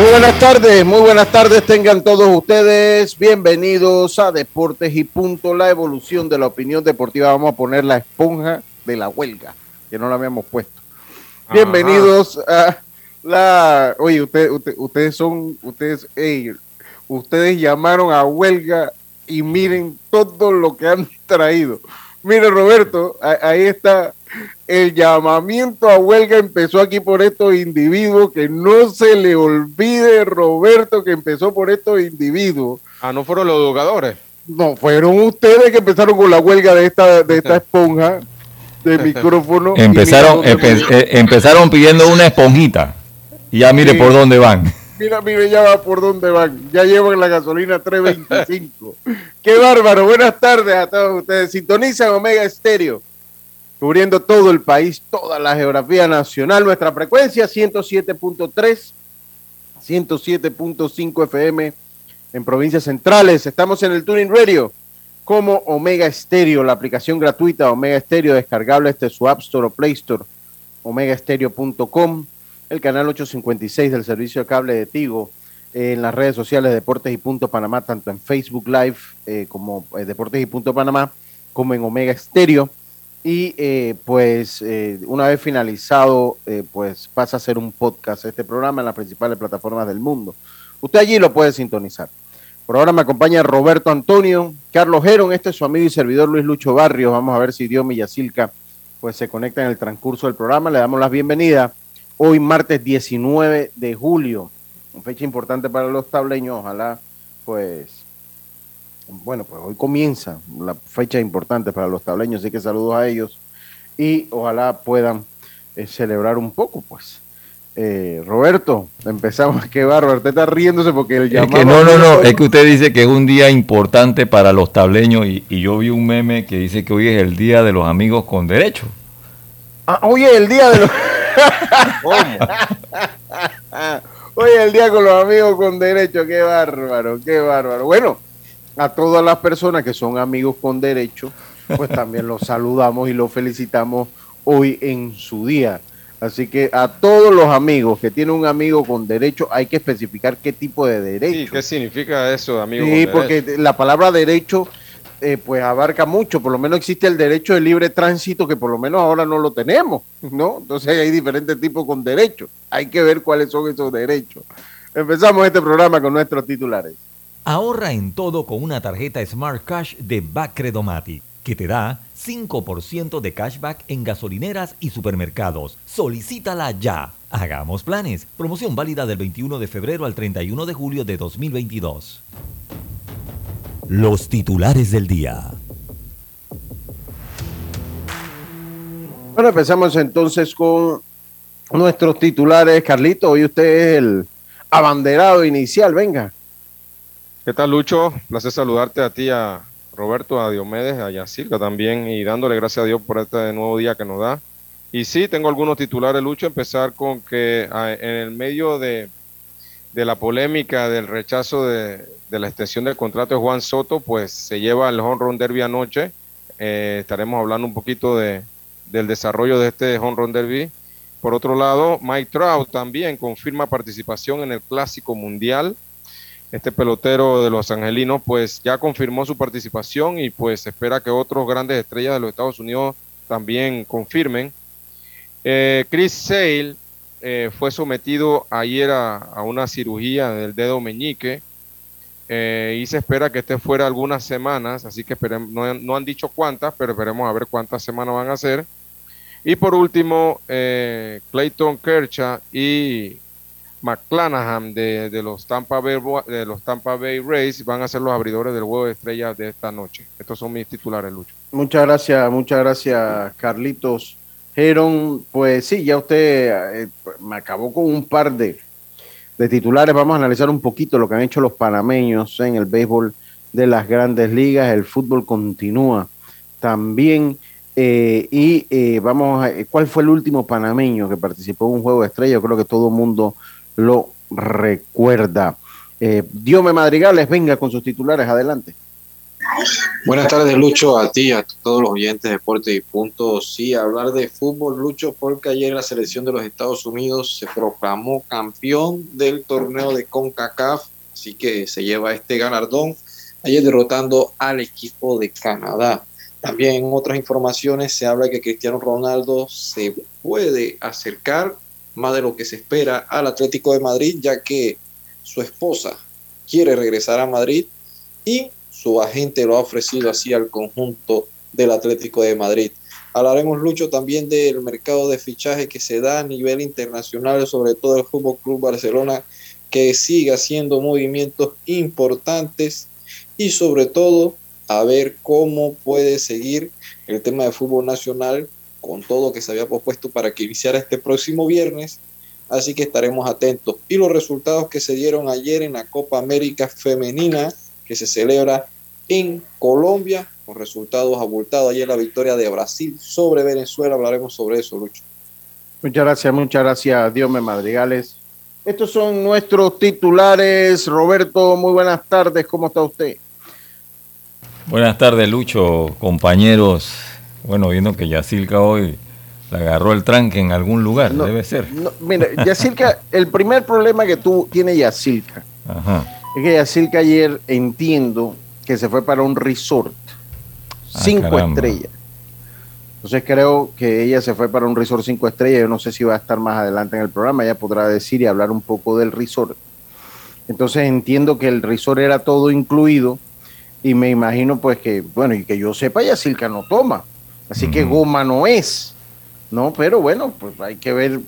Muy buenas tardes, muy buenas tardes tengan todos ustedes. Bienvenidos a Deportes y Punto, la evolución de la opinión deportiva. Vamos a poner la esponja de la huelga, que no la habíamos puesto. Bienvenidos a la... Oye, usted, usted- ustedes son, ustedes, ustedes llamaron a huelga y miren todo lo que han traído. Mire, Roberto, ahí está el llamamiento a huelga empezó aquí por estos individuos, que no se le olvide, Roberto, que empezó por estos individuos. Ah, no fueron los educadores. No, fueron ustedes que empezaron con la huelga de esta, de esta esponja de micrófono. Empezaron, empe- eh, empezaron pidiendo una esponjita. Y ya mire Sí. por dónde van. Mira, mira, ya va por dónde van. Ya llevan la gasolina 325. Qué bárbaro. Buenas tardes a todos ustedes. Sintonizan Omega Estéreo, cubriendo todo el país, toda la geografía nacional. Nuestra frecuencia 107.3, 107.5 FM en provincias centrales. Estamos en el Tuning Radio como Omega Estéreo, la aplicación gratuita Omega Estéreo, descargable desde su App Store o Play Store, omegaestereo.com el canal 856 del servicio de cable de Tigo, eh, en las redes sociales Deportes y Punto Panamá, tanto en Facebook Live eh, como eh, Deportes y Punto Panamá, como en Omega Estéreo. Y eh, pues eh, una vez finalizado, eh, pues pasa a ser un podcast este programa en las principales plataformas del mundo. Usted allí lo puede sintonizar. Por ahora me acompaña Roberto Antonio, Carlos Geron, este es su amigo y servidor Luis Lucho Barrios. Vamos a ver si Dios Millacilca pues se conecta en el transcurso del programa. Le damos la bienvenida hoy martes 19 de julio, una fecha importante para los tableños, ojalá pues, bueno, pues hoy comienza la fecha importante para los tableños, así que saludos a ellos y ojalá puedan eh, celebrar un poco, pues. Eh, Roberto, empezamos, qué bárbaro, usted está riéndose porque el Es llamado... que no, no, no, es que usted dice que es un día importante para los tableños y, y yo vi un meme que dice que hoy es el día de los amigos con derecho. Ah, hoy es el día de los... Hoy es el día con los amigos con derecho, qué bárbaro, qué bárbaro. Bueno, a todas las personas que son amigos con derecho, pues también los saludamos y los felicitamos hoy en su día. Así que a todos los amigos que tienen un amigo con derecho, hay que especificar qué tipo de Sí, derecho. ¿qué significa eso, amigo? Sí, con porque derecho? la palabra derecho eh, pues abarca mucho, por lo menos existe el derecho de libre tránsito que por lo menos ahora no lo tenemos, ¿no? Entonces hay diferentes tipos con derechos, hay que ver cuáles son esos derechos. Empezamos este programa con nuestros titulares. Ahorra en todo con una tarjeta Smart Cash de Bacredomatic, que te da 5% de cashback en gasolineras y supermercados. Solicítala ya. Hagamos planes. Promoción válida del 21 de febrero al 31 de julio de 2022. Los titulares del día. Bueno, empezamos entonces con nuestros titulares. Carlito, hoy usted es el abanderado inicial, venga. ¿Qué tal, Lucho? Placer saludarte a ti, a Roberto, a Diomedes, a Yacirca también, y dándole gracias a Dios por este nuevo día que nos da. Y sí, tengo algunos titulares, Lucho. Empezar con que ah, en el medio de, de la polémica del rechazo de, de la extensión del contrato de Juan Soto, pues se lleva el Home Run Derby anoche. Eh, estaremos hablando un poquito de, del desarrollo de este Home Run Derby. Por otro lado, Mike Trout también confirma participación en el Clásico Mundial. Este pelotero de los Angelinos pues ya confirmó su participación y pues espera que otros grandes estrellas de los Estados Unidos también confirmen. Eh, Chris Sale eh, fue sometido ayer a, una cirugía del dedo meñique eh, y se espera que esté fuera algunas semanas, así que no, no, han dicho cuántas, pero esperemos a ver cuántas semanas van a ser. Y por último, Clayton Kershaw y McClanahan de, los Tampa Bay, de los Tampa Bay Rays van a ser los abridores del juego de estrellas de esta noche. Estos son mis titulares, Lucho. Muchas gracias, muchas gracias, Carlitos. Heron, pues sí, ya usted eh, me acabó con un par de, de titulares. Vamos a analizar un poquito lo que han hecho los panameños en el béisbol de las grandes ligas. El fútbol continúa también. Eh, y eh, vamos a, ¿cuál fue el último panameño que participó en un juego de estrella? Yo creo que todo el mundo lo recuerda. Eh, Diome Madrigales, venga con sus titulares, adelante. Buenas tardes, Lucho, a ti, a todos los oyentes de Deporte y Punto. Sí, hablar de fútbol, Lucho, porque ayer la selección de los Estados Unidos se proclamó campeón del torneo de CONCACAF, así que se lleva este galardón, ayer derrotando al equipo de Canadá. También en otras informaciones se habla que Cristiano Ronaldo se puede acercar más de lo que se espera al Atlético de Madrid, ya que su esposa quiere regresar a Madrid y su agente lo ha ofrecido así al conjunto del Atlético de Madrid. Hablaremos, Lucho, también del mercado de fichaje que se da a nivel internacional, sobre todo el Fútbol Club Barcelona, que sigue haciendo movimientos importantes y sobre todo a ver cómo puede seguir el tema de fútbol nacional con todo que se había propuesto para que iniciara este próximo viernes. Así que estaremos atentos. Y los resultados que se dieron ayer en la Copa América Femenina, que se celebra en Colombia, con resultados abultados. Ayer la victoria de Brasil sobre Venezuela. Hablaremos sobre eso, Lucho. Muchas gracias, muchas gracias, Dios Madrigales. Estos son nuestros titulares. Roberto, muy buenas tardes. ¿Cómo está usted? Buenas tardes, Lucho, compañeros bueno, viendo que Yacilca hoy le agarró el tranque en algún lugar, debe ser. mira, Yacilca, el primer problema que tú tiene Yacilca es que Yacilca ayer entiendo que se fue para un resort. Ah, cinco estrellas. Entonces creo que ella se fue para un resort cinco estrellas. Yo no sé si va a estar más adelante en el programa. Ella podrá decir y hablar un poco del resort. Entonces entiendo que el resort era todo incluido y me imagino pues que, bueno, y que yo sepa, Yacilca no toma. Así que goma no es, ¿no? Pero bueno, pues hay que ver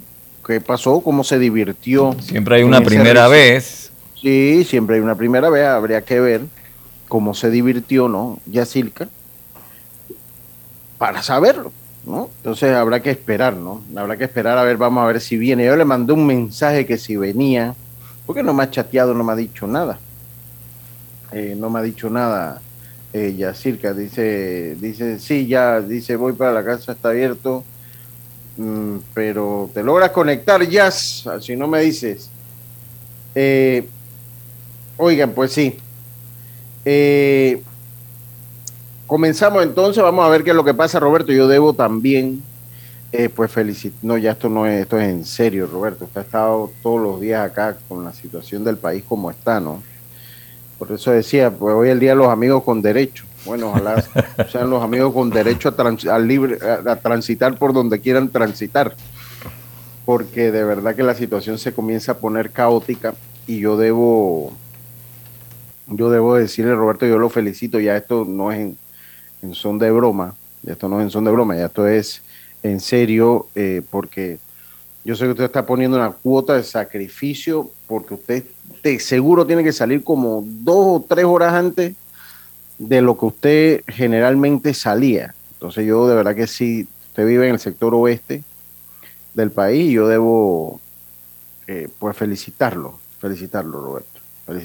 qué pasó, cómo se divirtió. Siempre hay una primera vez. Sí, siempre hay una primera vez, habría que ver cómo se divirtió, ¿no? Yacirca, para saberlo, ¿no? Entonces habrá que esperar, ¿no? Habrá que esperar a ver, vamos a ver si viene. Yo le mandé un mensaje que si venía, porque no me ha chateado, no me ha dicho nada. Eh, no me ha dicho nada ella circa dice, dice, sí, ya, dice, voy para la casa, está abierto, mm, pero te logras conectar, ya, si no me dices. Eh, oigan, pues sí. Eh, comenzamos entonces, vamos a ver qué es lo que pasa, Roberto. Yo debo también, eh, pues felicitar, no, ya esto no es, esto es en serio, Roberto. Usted ha estado todos los días acá con la situación del país como está, ¿no? Por eso decía, pues hoy el día los amigos con derecho. Bueno, ojalá sean los amigos con derecho a, libre, a, transitar por donde quieran transitar. Porque de verdad que la situación se comienza a poner caótica y yo debo, yo debo decirle, Roberto, yo lo felicito, ya esto no es en, son de broma, ya esto no es en son de broma, ya esto es en serio, eh, porque yo sé que usted está poniendo una cuota de sacrificio porque usted seguro tiene que salir como dos o tres horas antes de lo que usted generalmente salía. Entonces yo de verdad que sí, usted vive en el sector oeste del país y yo debo eh, pues felicitarlo, felicitarlo Roberto.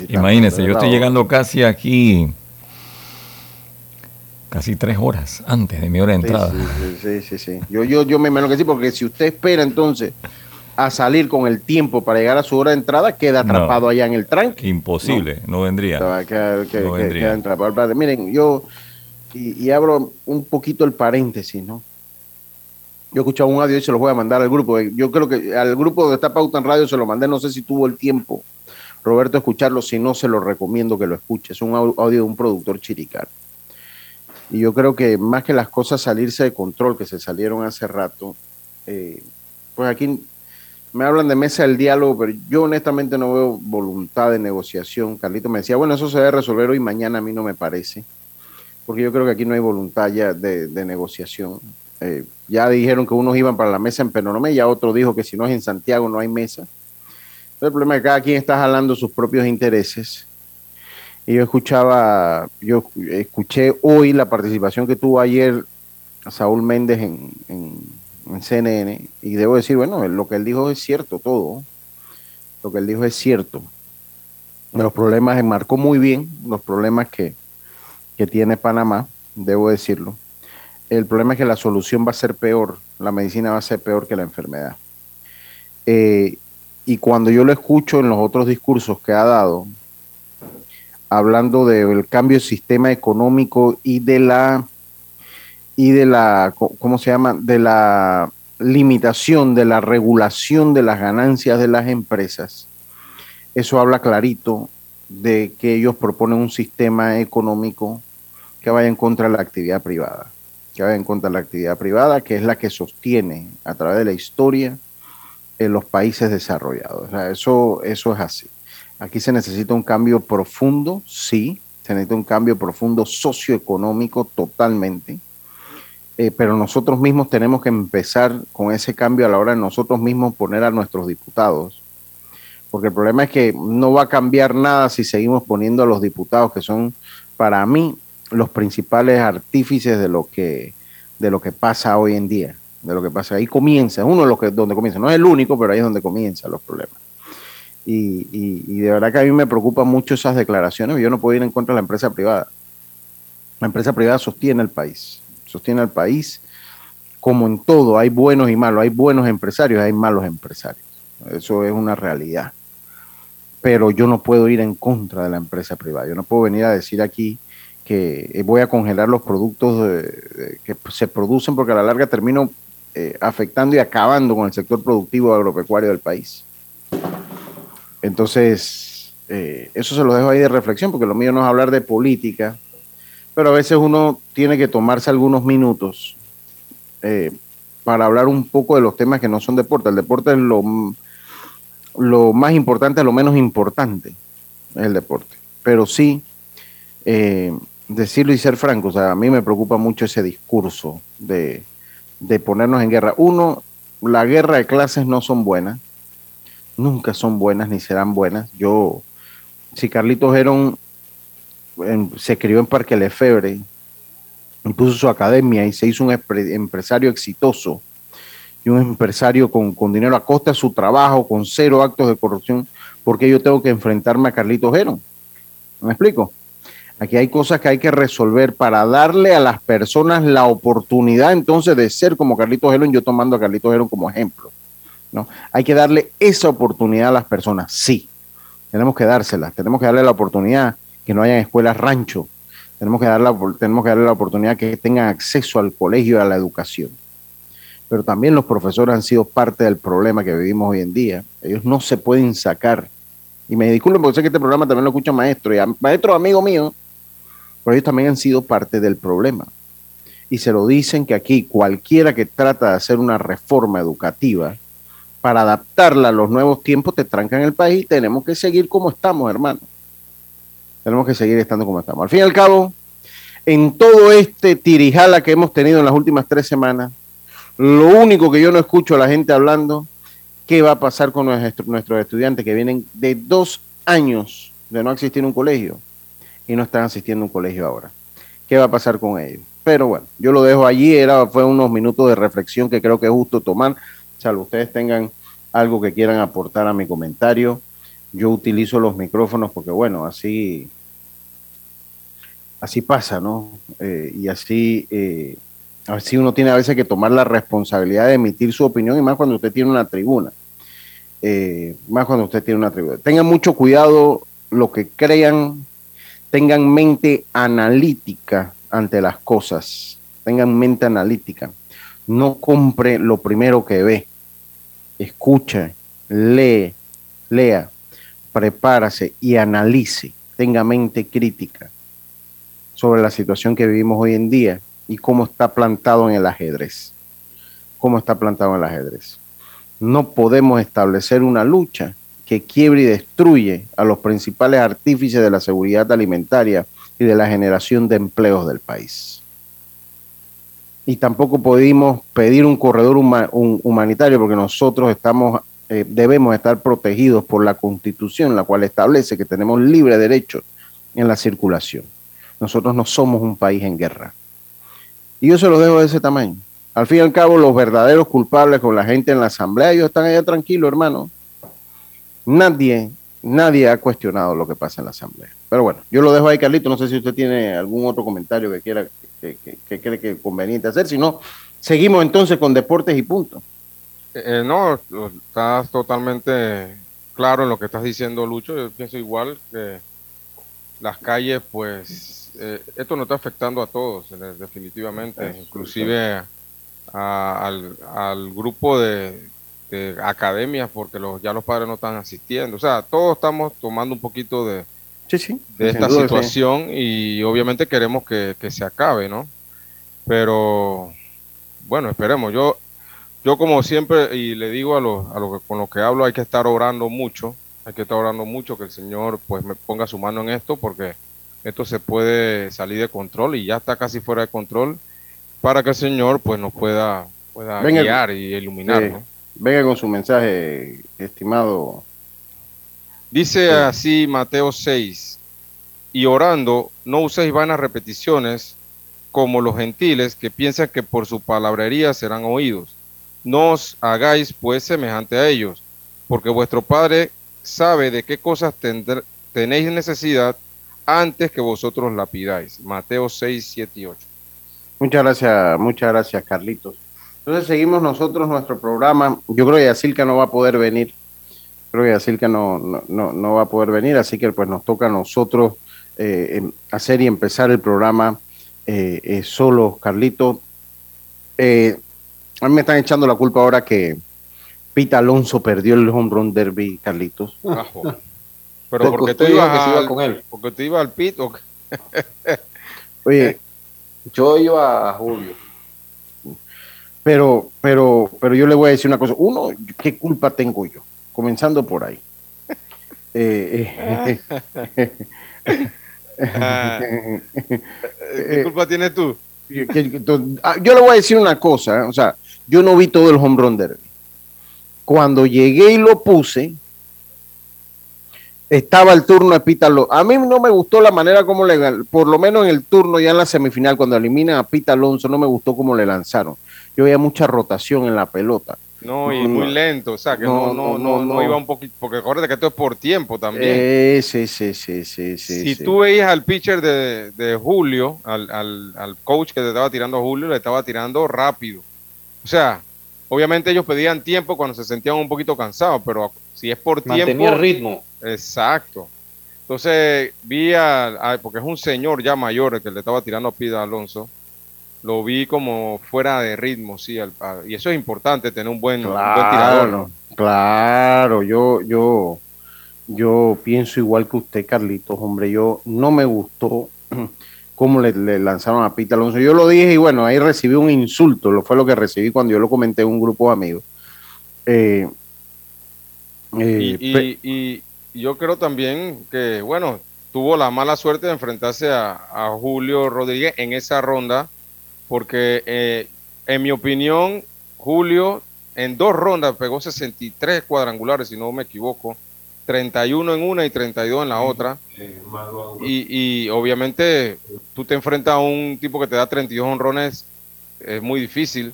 Imagínese, yo estoy llegando casi aquí, casi tres horas antes de mi hora de entrada. Sí, sí, sí. Yo, yo, yo me imagino que sí, porque si usted espera entonces a salir con el tiempo para llegar a su hora de entrada, queda atrapado allá en el tranque. Imposible, no, vendría. Miren, yo, y, abro un poquito el paréntesis, ¿no? Yo he escuchado un audio y se lo voy a mandar al grupo. Yo creo que al grupo de esta pauta en radio se lo mandé, no sé si tuvo el tiempo, Roberto, escucharlo, si no se lo recomiendo que lo escuche. Es un audio de un productor chiricar. Y yo creo que más que las cosas salirse de control, que se salieron hace rato, eh, pues aquí me hablan de mesa del diálogo, pero yo honestamente no veo voluntad de negociación. Carlito me decía, bueno, eso se debe resolver hoy, mañana a mí no me parece, porque yo creo que aquí no hay voluntad ya de, negociación. Eh, ya dijeron que unos iban para la mesa en Penonomé, ya otro dijo que si no es en Santiago no hay mesa. el problema es que cada quien está jalando sus propios intereses. Y yo escuchaba, yo escuché hoy la participación que tuvo ayer Saúl Méndez en en CNN y debo decir, bueno, lo que él dijo es cierto todo. Lo que él dijo es cierto. Los problemas, enmarcó muy bien los problemas que, tiene Panamá, debo decirlo. El problema es que la solución va a ser peor, la medicina va a ser peor que la enfermedad. Eh, y cuando yo lo escucho en los otros discursos que ha dado, hablando del cambio de sistema económico y de la y de la, ¿cómo se llama? De la limitación, de la regulación de las ganancias de las empresas. Eso habla clarito de que ellos proponen un sistema económico que vaya en contra de la actividad privada, que vaya en contra de la actividad privada, que es la que sostiene a través de la historia en los países desarrollados. Eso, eso es así. Aquí se necesita un cambio profundo, sí, se necesita un cambio profundo socioeconómico totalmente eh, pero nosotros mismos tenemos que empezar con ese cambio a la hora de nosotros mismos poner a nuestros diputados. Porque el problema es que no va a cambiar nada si seguimos poniendo a los diputados, que son para mí los principales artífices de lo que, de lo que pasa hoy en día. De lo que pasa. Ahí comienza, uno de los que donde comienza. No es el único, pero ahí es donde comienzan los problemas. Y, y de verdad que a mí me preocupan mucho esas declaraciones. Yo no puedo ir en contra de la empresa privada. La empresa privada sostiene el país sostiene al país. Como en todo, hay buenos y malos, hay buenos empresarios, hay malos empresarios. Eso es una realidad. Pero yo no puedo ir en contra de la empresa privada. Yo no puedo venir a decir aquí que voy a congelar los productos que se producen porque a la larga termino eh, afectando y acabando con el sector productivo agropecuario del país. Entonces, eh, eso se lo dejo ahí de reflexión porque lo mío no es hablar de política, pero a veces uno tiene que tomarse algunos minutos eh, para hablar un poco de los temas que no son deporte. El deporte es lo, lo más importante, lo menos importante, el deporte. Pero sí, eh, decirlo y ser franco, o sea, a mí me preocupa mucho ese discurso de, de ponernos en guerra. Uno, la guerra de clases no son buenas, nunca son buenas ni serán buenas. Yo, si Carlitos era un se crió en Parque Lefebvre, puso su academia y se hizo un empresario exitoso y un empresario con, dinero a costa de su trabajo, con cero actos de corrupción, porque yo tengo que enfrentarme a Carlitos Geron. ¿Me explico? Aquí hay cosas que hay que resolver para darle a las personas la oportunidad entonces de ser como Carlitos Geron, yo tomando a Carlitos Geron como ejemplo. ¿No? Hay que darle esa oportunidad a las personas, sí. Tenemos que dárselas, tenemos que darle la oportunidad que no hayan escuelas rancho. Tenemos que, darle, tenemos que la oportunidad que tengan acceso al colegio a la educación. Pero también los profesores han sido parte del problema que vivimos hoy en día. Ellos no se pueden sacar. Y me disculpen porque sé que este programa también lo escucha maestro y maestro amigo mío, pero ellos también han sido parte del problema. Y se lo dicen que aquí cualquiera que trata de hacer una reforma educativa para adaptarla a los nuevos tiempos te tranca en el país y tenemos que seguir como estamos, hermano tenemos que seguir estando como estamos. Al fin y al cabo, en todo este tirijala que hemos tenido en las últimas tres semanas, lo único que yo no escucho a la gente hablando, ¿qué va a pasar con nuestros estudiantes que vienen de dos años de no existir un colegio y no están asistiendo a un colegio ahora? ¿Qué va a pasar con ellos? Pero bueno, yo lo dejo allí, era, fue unos minutos de reflexión que creo que es justo tomar, salvo ustedes tengan algo que quieran aportar a mi comentario. Yo utilizo los micrófonos porque, bueno, así así pasa, ¿no? Eh, y así, eh, así uno tiene a veces que tomar la responsabilidad de emitir su opinión y más cuando usted tiene una tribuna. Eh, más cuando usted tiene una tribuna. Tengan mucho cuidado lo que crean, tengan mente analítica ante las cosas, tengan mente analítica. No compre lo primero que ve, escuche, lee, lea, prepárase y analice, tenga mente crítica sobre la situación que vivimos hoy en día y cómo está plantado en el ajedrez. Cómo está plantado en el ajedrez. no podemos establecer una lucha que quiebre y destruye a los principales artífices de la seguridad alimentaria y de la generación de empleos del país. Y tampoco pudimos pedir un corredor humanitario porque nosotros estamos, eh, debemos estar protegidos por la constitución, la cual establece que tenemos libre derecho en la circulación. Nosotros no somos un país en guerra. Y yo se lo dejo de ese tamaño. Al fin y al cabo, los verdaderos culpables con la gente en la asamblea, ellos están allá tranquilos, hermano. Nadie, nadie ha cuestionado lo que pasa en la asamblea. Pero bueno, yo lo dejo ahí, Carlito. No sé si usted tiene algún otro comentario que quiera, que, cree que es conveniente hacer. Si no, seguimos entonces con deportes y punto. Eh, eh, no, estás totalmente claro en lo que estás diciendo, Lucho. Yo pienso igual que las calles, pues, eh, esto no está afectando a todos, definitivamente. Inclusive al, grupo de, academias porque los, ya los padres no están asistiendo. O sea, todos estamos tomando un poquito de, de esta situación y obviamente queremos que, se acabe, ¿no? Pero bueno, esperemos. Yo, yo como siempre, y le digo a los, a los con los que hablo, hay que estar orando mucho, hay que estar orando mucho que el Señor pues me ponga su mano en esto porque esto se puede salir de control y ya está casi fuera de control para que el Señor pues nos pueda, pueda guiar y iluminar. Venga con su mensaje, estimado. Dice así Mateo 6, y orando no uséis vanas repeticiones como los gentiles que piensan que por su palabrería serán oídos. No os hagáis pues semejante a ellos, porque vuestro Padre sabe de qué cosas tenéis necesidad antes que vosotros la pidáis. Mateo 6, 7 y 8. Muchas gracias, muchas gracias, Carlitos. Entonces seguimos nosotros nuestro programa. Yo creo que Yacilca no va a poder venir. Creo que Yacilca no, no, no, va a poder venir, así que pues nos toca a nosotros eh, em, hacer y empezar el programa eh, eh, solo, Carlitos. a mí me están echando la culpa ahora que Pita Alonso perdió el home run derby, Carlitos. Pero porque tú ibas con él. Porque tú ibas al pit. Oye, yo iba a Julio. Pero, pero, pero yo le voy a decir una cosa. Uno, ¿qué culpa tengo yo? Comenzando por ahí. Eh, eh, ¿Qué culpa tienes tú? Ah, yo le voy a decir una cosa. O sea, yo no vi todo el home run derby. Cuando llegué y lo puse, estaba el turno de Pita Alonso. A mí no me gustó la manera como le, por lo menos en el turno ya en la semifinal, cuando eliminan a Pita Alonso, no me gustó cómo le lanzaron. Yo veía mucha rotación en la pelota. No, y muy lento, o sea, que no, no, no, no, iba un poquito, porque acuérdate que esto es por tiempo también. sí, sí, sí, sí, Si tú veías al pitcher de, de Julio, al, al, al, coach que te estaba tirando a Julio, le estaba tirando rápido. O sea, obviamente ellos pedían tiempo cuando se sentían un poquito cansados, pero si es por tiempo. Mantenía ritmo. Exacto. Entonces vi a, porque es un señor ya mayor el que le estaba tirando a Pida Alonso, lo vi como fuera de ritmo, sí, y eso es importante, tener un buen, tirador. Claro, yo, yo, yo pienso igual que usted, Carlitos, hombre, yo no me gustó cómo le, lanzaron a Pita Alonso. Yo lo dije y bueno, ahí recibí un insulto, lo fue lo que recibí cuando yo lo comenté en un grupo de amigos. Eh, eh, y, yo creo también que, bueno, tuvo la mala suerte de enfrentarse a, Julio Rodríguez en esa ronda, porque eh, en mi opinión, Julio en dos rondas pegó 63 cuadrangulares, si no me equivoco, 31 en una y 32 en la otra. Y, y obviamente tú te enfrentas a un tipo que te da 32 honrones, es muy difícil,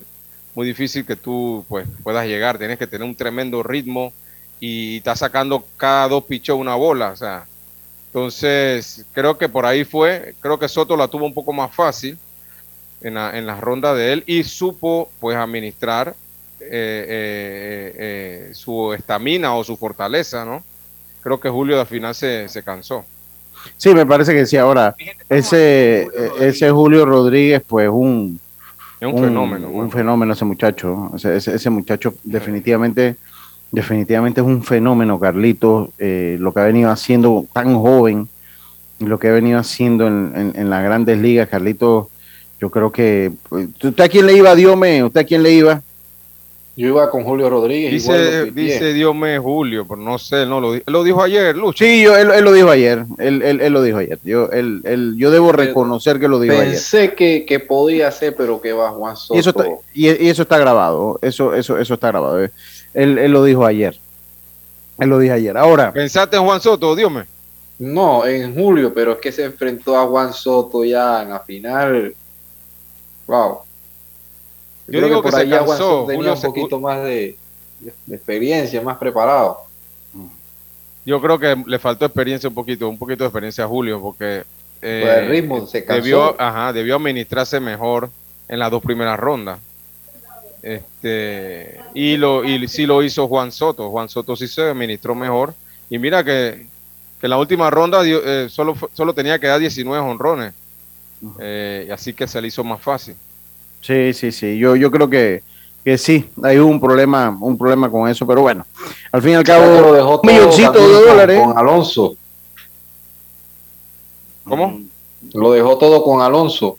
muy difícil que tú pues, puedas llegar, tienes que tener un tremendo ritmo y está sacando cada dos pichos una bola, o sea, entonces creo que por ahí fue, creo que Soto la tuvo un poco más fácil en la, en ronda de él y supo pues administrar eh, eh, eh, su estamina o su fortaleza, ¿no? Creo que Julio al final se, se cansó. Sí, me parece que sí. Ahora, ese, ese Julio Rodríguez, pues un, un, fenómeno. Un fenómeno ese muchacho. Ese, ese muchacho definitivamente definitivamente es un fenómeno, Carlitos, eh, lo que ha venido haciendo tan joven, lo que ha venido haciendo en, las grandes ligas, Carlitos, yo creo que... ¿Usted a quién le iba, Diome? ¿Usted a quién le iba? Yo iba con Julio Rodríguez. Dice, dice Dios me Julio, pero no sé, no lo, lo dijo ayer, Lucho. Sí, yo, él, lo dijo ayer, él, él, lo dijo ayer. Yo, él, yo debo reconocer que lo dijo ayer. Pensé que, que, podía ser, pero que va Juan Soto. Y eso está, y, eso está grabado, eso, eso, eso está grabado. Eh. Él, él lo dijo ayer. Él lo dijo ayer. Ahora. ¿Pensaste en Juan Soto, Dios me? No, en Julio, pero es que se enfrentó a Juan Soto ya en la final. Wow. Yo, digo que, se cansó. tenía un poquito más de, de experiencia, más preparado. Yo creo que le faltó experiencia un poquito, un poquito de experiencia a Julio, porque eh, el ritmo se cansó. Debió, ajá, debió administrarse mejor en las dos primeras rondas. Este, y lo y sí lo hizo Juan Soto. Juan Soto sí se administró mejor. Y mira que, que en la última ronda eh, solo, solo tenía que dar 19 honrones. Eh, así que se le hizo más fácil. Sí, sí, sí. Yo, yo creo que, que sí, hay un problema, un problema con eso, pero bueno, al fin y al cabo, lo dejó un milloncito de dólares. Con, Alonso. ¿Cómo? Lo dejó todo con Alonso.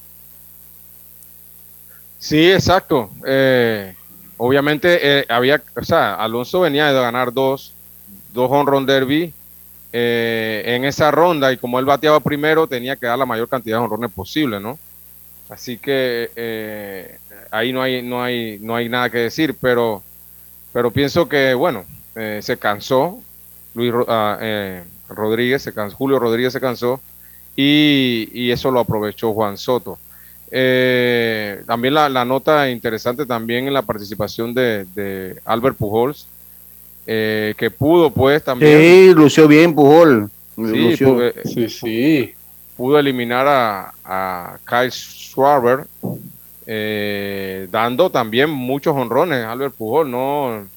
Sí, exacto. Eh, obviamente eh, había, o sea, Alonso venía de ganar dos, dos home derby eh, en esa ronda y como él bateaba primero tenía que dar la mayor cantidad de honrones posible, ¿no? Así que eh, ahí no hay, no, hay, no hay nada que decir, pero, pero pienso que, bueno, eh, se cansó Luis ah, Rodríguez, se cansó, Julio Rodríguez se cansó y, eso lo aprovechó Juan Soto. también la, nota interesante también en la participación de, Albert Pujols, que pudo pues también... Sí, lució bien Pujol. sí, sí pudo eliminar a, a Kyle Schwarber, eh, dando también muchos honrones. Albert Pujol no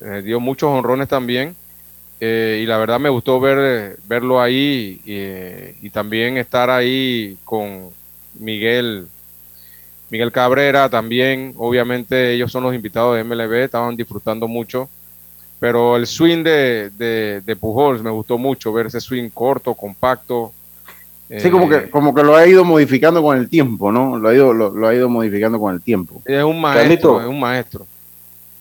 eh, dio muchos honrones también. Eh, y la verdad me gustó ver, verlo ahí y, también estar ahí con Miguel Miguel Cabrera también, obviamente ellos son los invitados de MLB, estaban disfrutando mucho, pero el swing de, de, de Pujols me gustó mucho, ver ese swing corto, compacto, Sí, como que, eh, como que lo ha ido modificando con el tiempo, ¿no? Lo ha ido, lo, ha ido modificando con el tiempo. Es un maestro, es un maestro.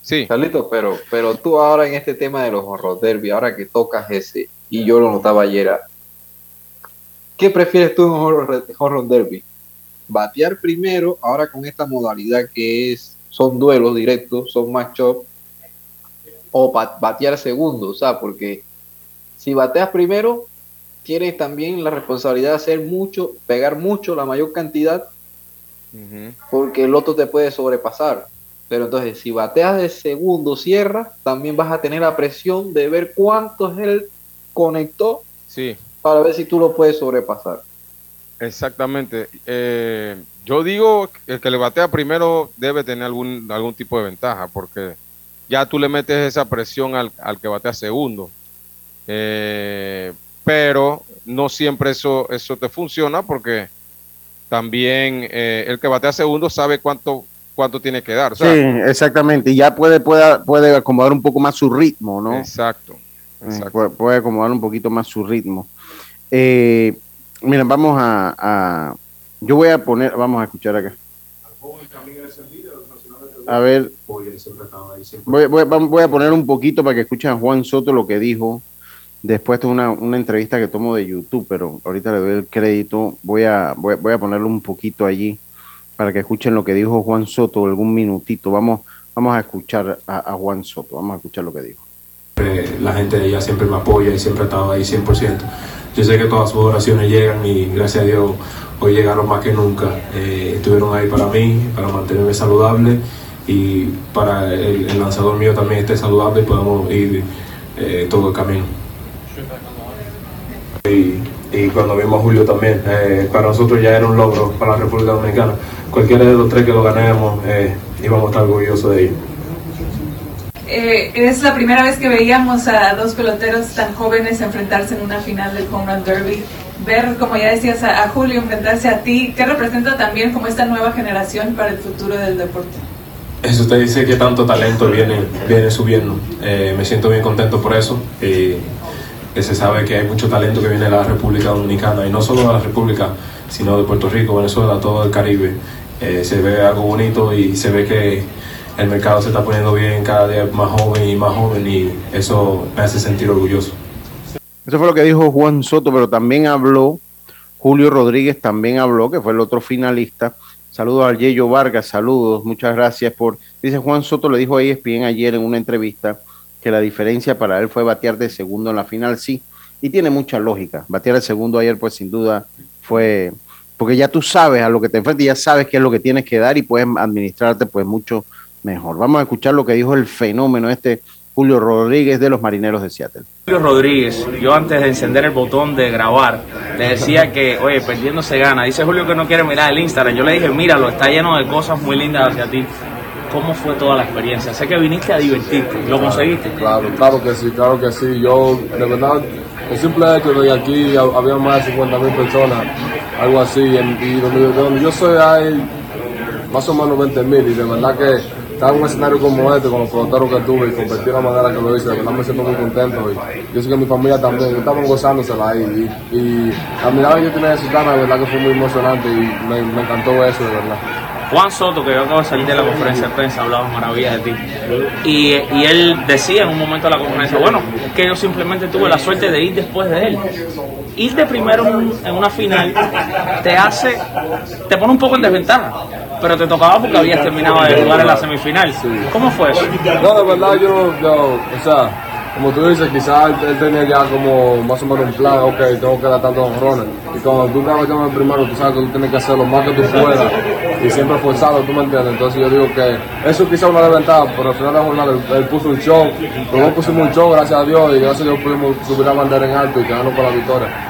Sí. Carlito, pero, pero tú ahora en este tema de los horror derby, ahora que tocas ese, y yo lo notaba ayer, ¿qué prefieres tú en un horror derby? Batear primero, ahora con esta modalidad que es, son duelos directos, son match-up, o batear segundo, o sea, porque si bateas primero, tienes también la responsabilidad de hacer mucho, pegar mucho, la mayor cantidad, porque el otro te puede sobrepasar. Pero entonces, si bateas de segundo, cierra, también vas a tener la presión de ver cuántos él conectó sí. para ver si tú lo puedes sobrepasar. Exactamente. Eh, yo digo que el que le batea primero debe tener algún, algún tipo de ventaja, porque ya tú le metes esa presión al, al que batea segundo. Eh, pero no siempre eso, eso te funciona porque también eh, el que batea segundo sabe cuánto cuánto tiene que dar. Sí, exactamente. Y ya puede, puede, puede acomodar un poco más su ritmo, ¿no? Exacto. Eh, puede, acomodar un poquito más su ritmo. Eh, miren, vamos a, Yo voy a poner. Vamos a escuchar acá. A ver. Voy, voy, voy, a poner un poquito para que escuchen a Juan Soto lo que dijo Después de una, una, entrevista que tomo de YouTube, pero ahorita le doy el crédito. Voy a, voy, a ponerlo un poquito allí para que escuchen lo que dijo Juan Soto, algún minutito. Vamos, vamos a escuchar a, Juan Soto, vamos a escuchar lo que dijo. La gente de ella siempre me apoya y siempre ha estado ahí 100%. Yo sé que todas sus oraciones llegan y gracias a Dios hoy llegaron más que nunca. Eh, estuvieron ahí para mí, para mantenerme saludable y para el, el lanzador mío también esté saludable y podamos ir eh, todo el camino. Y, cuando vimos a Julio también, eh, para nosotros ya era un logro para la República Dominicana. Cualquiera de los tres que lo ganemos, eh, íbamos a estar orgullosos de ellos. Eh, es la primera vez que veíamos a dos peloteros tan jóvenes enfrentarse en una final del Home Run Derby. Ver, como ya decías, a, Julio enfrentarse a ti, ¿qué representa también como esta nueva generación para el futuro del deporte? Eso usted dice que tanto talento viene, viene subiendo. me siento bien contento por eso. Y que se sabe que hay mucho talento que viene de la República Dominicana y no solo de la República, sino de Puerto Rico, Venezuela, todo el Caribe. Eh, se ve algo bonito y se ve que el mercado se está poniendo bien, cada día más joven y más joven y eso me hace sentir orgulloso. Eso fue lo que dijo Juan Soto, pero también habló Julio Rodríguez, también habló, que fue el otro finalista. Saludos al Yeyo Vargas, saludos, muchas gracias por... Dice Juan Soto, le dijo a ESPN ayer en una entrevista que la diferencia para él fue batear de segundo en la final, sí, y tiene mucha lógica. Batear de segundo ayer, pues sin duda fue, porque ya tú sabes a lo que te enfrentas, ya sabes qué es lo que tienes que dar y puedes administrarte pues mucho mejor. Vamos a escuchar lo que dijo el fenómeno este Julio Rodríguez de los Marineros de Seattle. Julio Rodríguez, yo antes de encender el botón de grabar, le decía que, oye, perdiendo se gana. Dice Julio que no quiere mirar el Instagram. Yo le dije, míralo, está lleno de cosas muy lindas hacia ti. ¿Cómo fue toda la experiencia? Sé que viniste a divertirte, ¿lo conseguiste? Claro, claro que sí, claro que sí. Yo, de verdad, el simple hecho de que aquí había más de 50 mil personas, algo así, y donde, yo soy hay más o menos 20 mil, y de verdad que estar en un escenario como este, con los peloteros que tuve y competir de la manera que lo hice, de verdad me siento muy contento. Y yo sé que mi familia también, estaban gozándosela ahí. Y, y la mirada que yo tenía de Sultana, de verdad que fue muy emocionante y me, encantó eso, de verdad. Juan Soto, que yo acabo de salir de la conferencia de prensa, hablaba maravillas de ti. Y, y, él decía en un momento de la conferencia, bueno, es que yo simplemente tuve la suerte de ir después de él. Ir de primero en, una final te hace, te pone un poco en desventaja, pero te tocaba porque habías terminado de jugar en la semifinal. ¿Cómo fue eso? No, de verdad yo, o sea, como tú dices, quizás él, tenía ya como más o menos un plan, ok, tengo que dar tantos honrones. Y cuando tú acabas en el primero, tú sabes que tú tienes que hacer lo más que tú puedas y siempre forzado, tú me entiendes. Entonces yo digo que eso quizás una desventaja, pero al final de la jornada él, puso un show, luego pusimos un show, gracias a Dios, y gracias a Dios pudimos subir la bandera en alto y quedarnos con la victoria.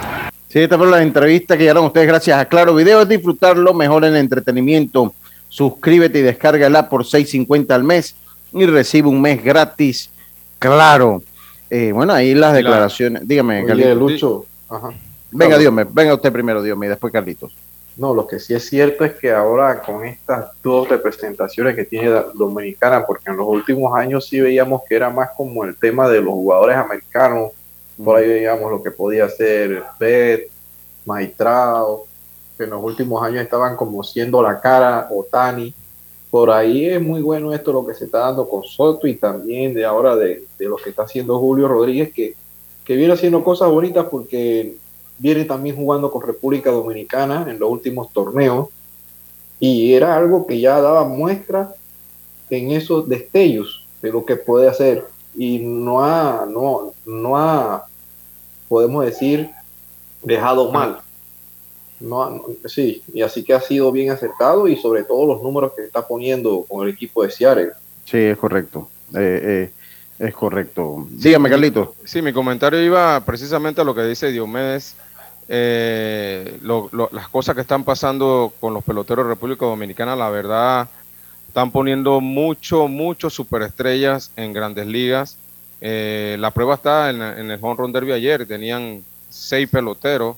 Sí, esta fue la entrevista que llegaron ustedes gracias a Claro Video. Es disfrutarlo mejor en entretenimiento. Suscríbete y app por 6.50 al mes y recibe un mes gratis. Claro. Eh, bueno, ahí las declaraciones. Dígame, Carlitos. Lucho. Ajá. Venga. Dios me, venga usted primero, Dios mío, y después Carlitos. No, lo que sí es cierto es que ahora con estas dos representaciones que tiene la Dominicana, porque en los últimos años sí veíamos que era más como el tema de los jugadores americanos, por ahí veíamos lo que podía hacer Bet, Maitrao, que en los últimos años estaban como siendo la cara Otani. Por ahí es muy bueno esto lo que se está dando con Soto y también de ahora de, de lo que está haciendo Julio Rodríguez, que, que viene haciendo cosas bonitas porque viene también jugando con República Dominicana en los últimos torneos y era algo que ya daba muestra en esos destellos de lo que puede hacer y no ha, no, no ha, podemos decir, dejado mal. No, no- sí, y así que ha sido bien acertado y sobre todo los números que está poniendo con el equipo de Seattle. Sí, es correcto. Eh, eh, es correcto. Dígame, Carlitos. Sí, mi comentario iba precisamente a lo que dice Diomedes, eh, lo- lo- las cosas que están pasando con los peloteros de República Dominicana, la verdad, están poniendo mucho, mucho superestrellas en grandes ligas. Eh, la prueba está en, en el Home Run Derby ayer, tenían seis peloteros,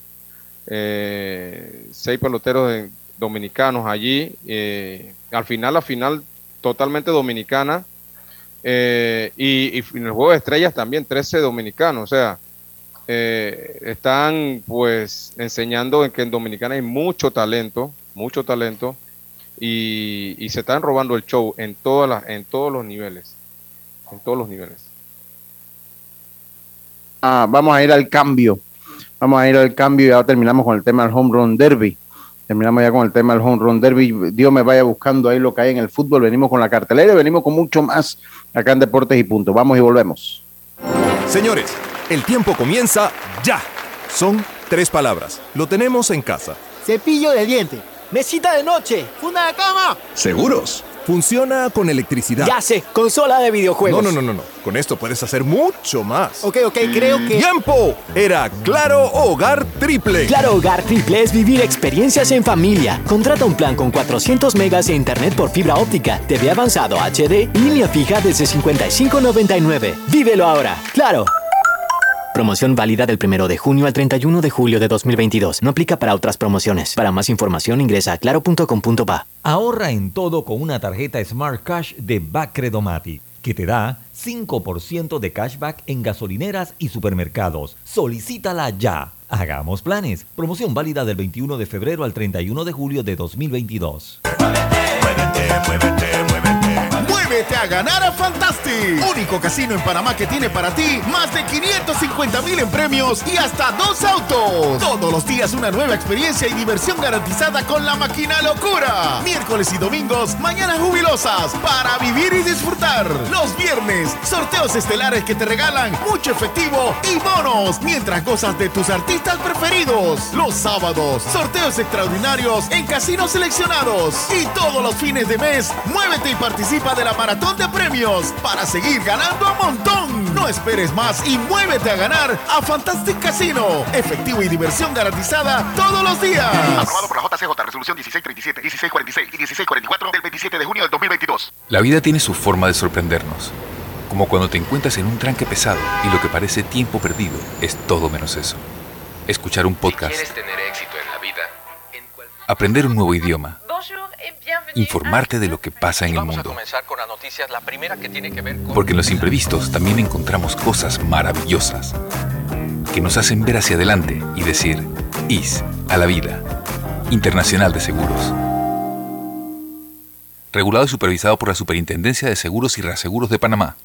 eh, seis peloteros de- dominicanos allí. eh, al final, la final totalmente dominicana. Eh, y, y en el juego de estrellas también 13 dominicanos, o sea, eh, están pues enseñando en que en Dominicana hay mucho talento, mucho talento, y, y se están robando el show en todas las, en todos los niveles, en todos los niveles. Ah, vamos a ir al cambio. Vamos a ir al cambio y ya terminamos con el tema del Home Run Derby. Terminamos ya con el tema del Home Run Derby. Dios me vaya buscando ahí lo que hay en el fútbol. Venimos con la cartelera y venimos con mucho más acá en Deportes y Punto. Vamos y volvemos. Señores, el tiempo comienza ya. Son tres palabras. Lo tenemos en casa. Cepillo de diente. Mesita de noche. Funda de cama. ¿Seguros? Funciona con electricidad. Ya sé, consola de videojuegos. No, no, no, no, no. Con esto puedes hacer mucho más. Ok, ok, creo que... ¡Tiempo! Era Claro Hogar Triple. Claro Hogar Triple es vivir experiencias en familia. Contrata un plan con 400 megas de internet por fibra óptica, TV avanzado HD y línea fija desde 55.99. Vívelo ahora. Claro. Promoción válida del 1 de junio al 31 de julio de 2022. No aplica para otras promociones. Para más información ingresa a claro.com.pa. Ahorra en todo con una tarjeta Smart Cash de Bacredomatic, que te da 5% de cashback en gasolineras y supermercados. Solicítala ya. Hagamos planes. Promoción válida del 21 de febrero al 31 de julio de 2022. Muévete a ganar a Fantastic, único casino en Panamá que tiene para ti más de 550 mil en premios y hasta dos autos. Todos los días una nueva experiencia y diversión garantizada con la máquina locura. Miércoles y domingos, mañanas jubilosas para vivir y disfrutar. Los viernes, sorteos estelares que te regalan mucho efectivo y bonos mientras gozas de tus artistas preferidos. Los sábados, sorteos extraordinarios en casinos seleccionados. Y todos los fines de mes, muévete y participa de la maratón de premios para seguir ganando a montón. No esperes más y muévete a ganar a Fantastic Casino. Efectivo y diversión garantizada todos los días. Aprobado por la JCJ, resolución 1637, 1646 y 1644 del 27 de junio del 2022. La vida tiene su forma de sorprendernos. Como cuando te encuentras en un tranque pesado y lo que parece tiempo perdido es todo menos eso. Escuchar un podcast. tener éxito en la vida, Aprender un nuevo idioma. Informarte de lo que pasa en el mundo. comenzar con la noticia, la primera que tiene que ver con... Porque en los imprevistos también encontramos cosas maravillosas que nos hacen ver hacia adelante y decir, IS a la vida. Internacional de Seguros. Regulado y supervisado por la Superintendencia de Seguros y Reaseguros de Panamá.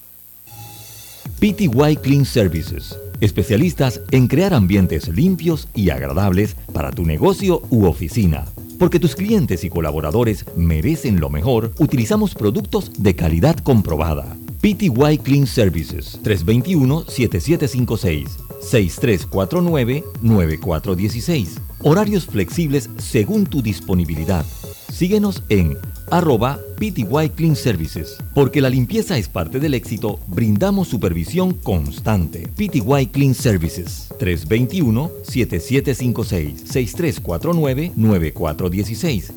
PTY Clean Services, especialistas en crear ambientes limpios y agradables para tu negocio u oficina. Porque tus clientes y colaboradores merecen lo mejor, utilizamos productos de calidad comprobada. PTY Clean Services 321-7756 6349-9416. Horarios flexibles según tu disponibilidad. Síguenos en arroba PTY Clean Services. Porque la limpieza es parte del éxito, brindamos supervisión constante. PTY Clean Services 321-7756-6349-9416.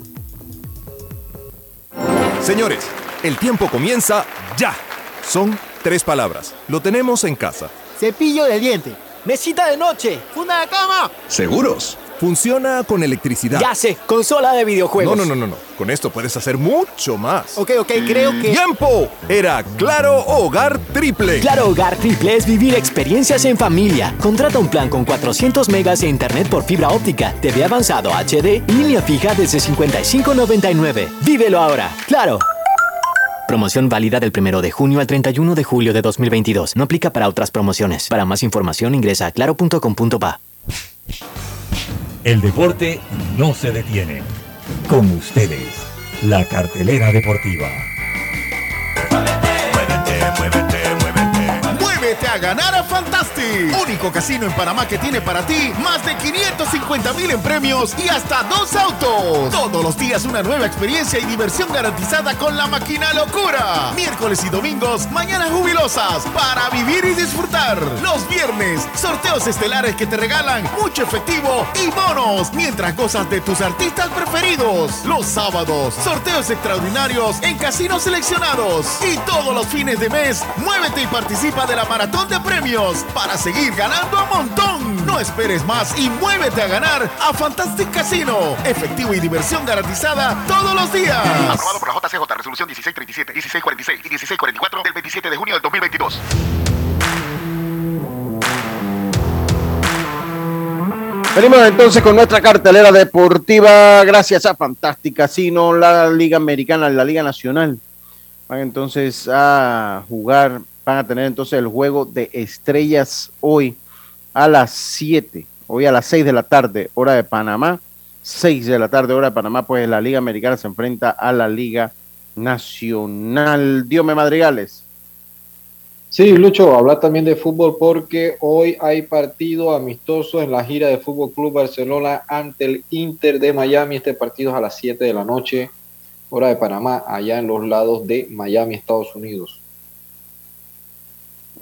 Señores, el tiempo comienza ya. Son tres palabras. Lo tenemos en casa. Cepillo de diente. Mesita de noche. Funda de cama. ¿Seguros? Funciona con electricidad. Ya sé, consola de videojuegos. No, no, no, no, no. Con esto puedes hacer mucho más. Ok, ok, creo que. ¡Tiempo! Era Claro Hogar Triple. Claro Hogar Triple es vivir experiencias en familia. Contrata un plan con 400 megas de internet por fibra óptica, TV avanzado HD y línea fija desde 55.99. Vívelo ahora. Claro. Promoción válida del 1 de junio al 31 de julio de 2022. No aplica para otras promociones. Para más información ingresa a claro.com.pa. El deporte no se detiene. Con ustedes, la cartelera deportiva. Muévete a ganar a Fantastic, único casino en Panamá que tiene para ti más de 550 mil en premios y hasta dos autos. Todos los días una nueva experiencia y diversión garantizada con la máquina locura. Miércoles y domingos, mañanas jubilosas para vivir y disfrutar. Los viernes, sorteos estelares que te regalan mucho efectivo y bonos mientras gozas de tus artistas preferidos. Los sábados, sorteos extraordinarios en casinos seleccionados. Y todos los fines de mes, muévete y participa de la maratón de premios para seguir ganando a montón. No esperes más y muévete a ganar a Fantastic Casino. Efectivo y diversión garantizada todos los días. Aprobado por la JCJ, resolución 1637, 1646 y 1644 del 27 de junio del 2022. Venimos entonces con nuestra cartelera deportiva, gracias a Fantastic Casino, la Liga Americana, la Liga Nacional. Van entonces a jugar, van a tener entonces el juego de estrellas hoy a las 7, hoy a las 6 de la tarde, hora de Panamá. 6 de la tarde, hora de Panamá, pues la Liga Americana se enfrenta a la Liga Nacional. Diome Madrigales. Sí, Lucho, hablar también de fútbol porque hoy hay partido amistoso en la gira de Fútbol Club Barcelona ante el Inter de Miami. Este partido es a las 7 de la noche, hora de Panamá, allá en los lados de Miami, Estados Unidos.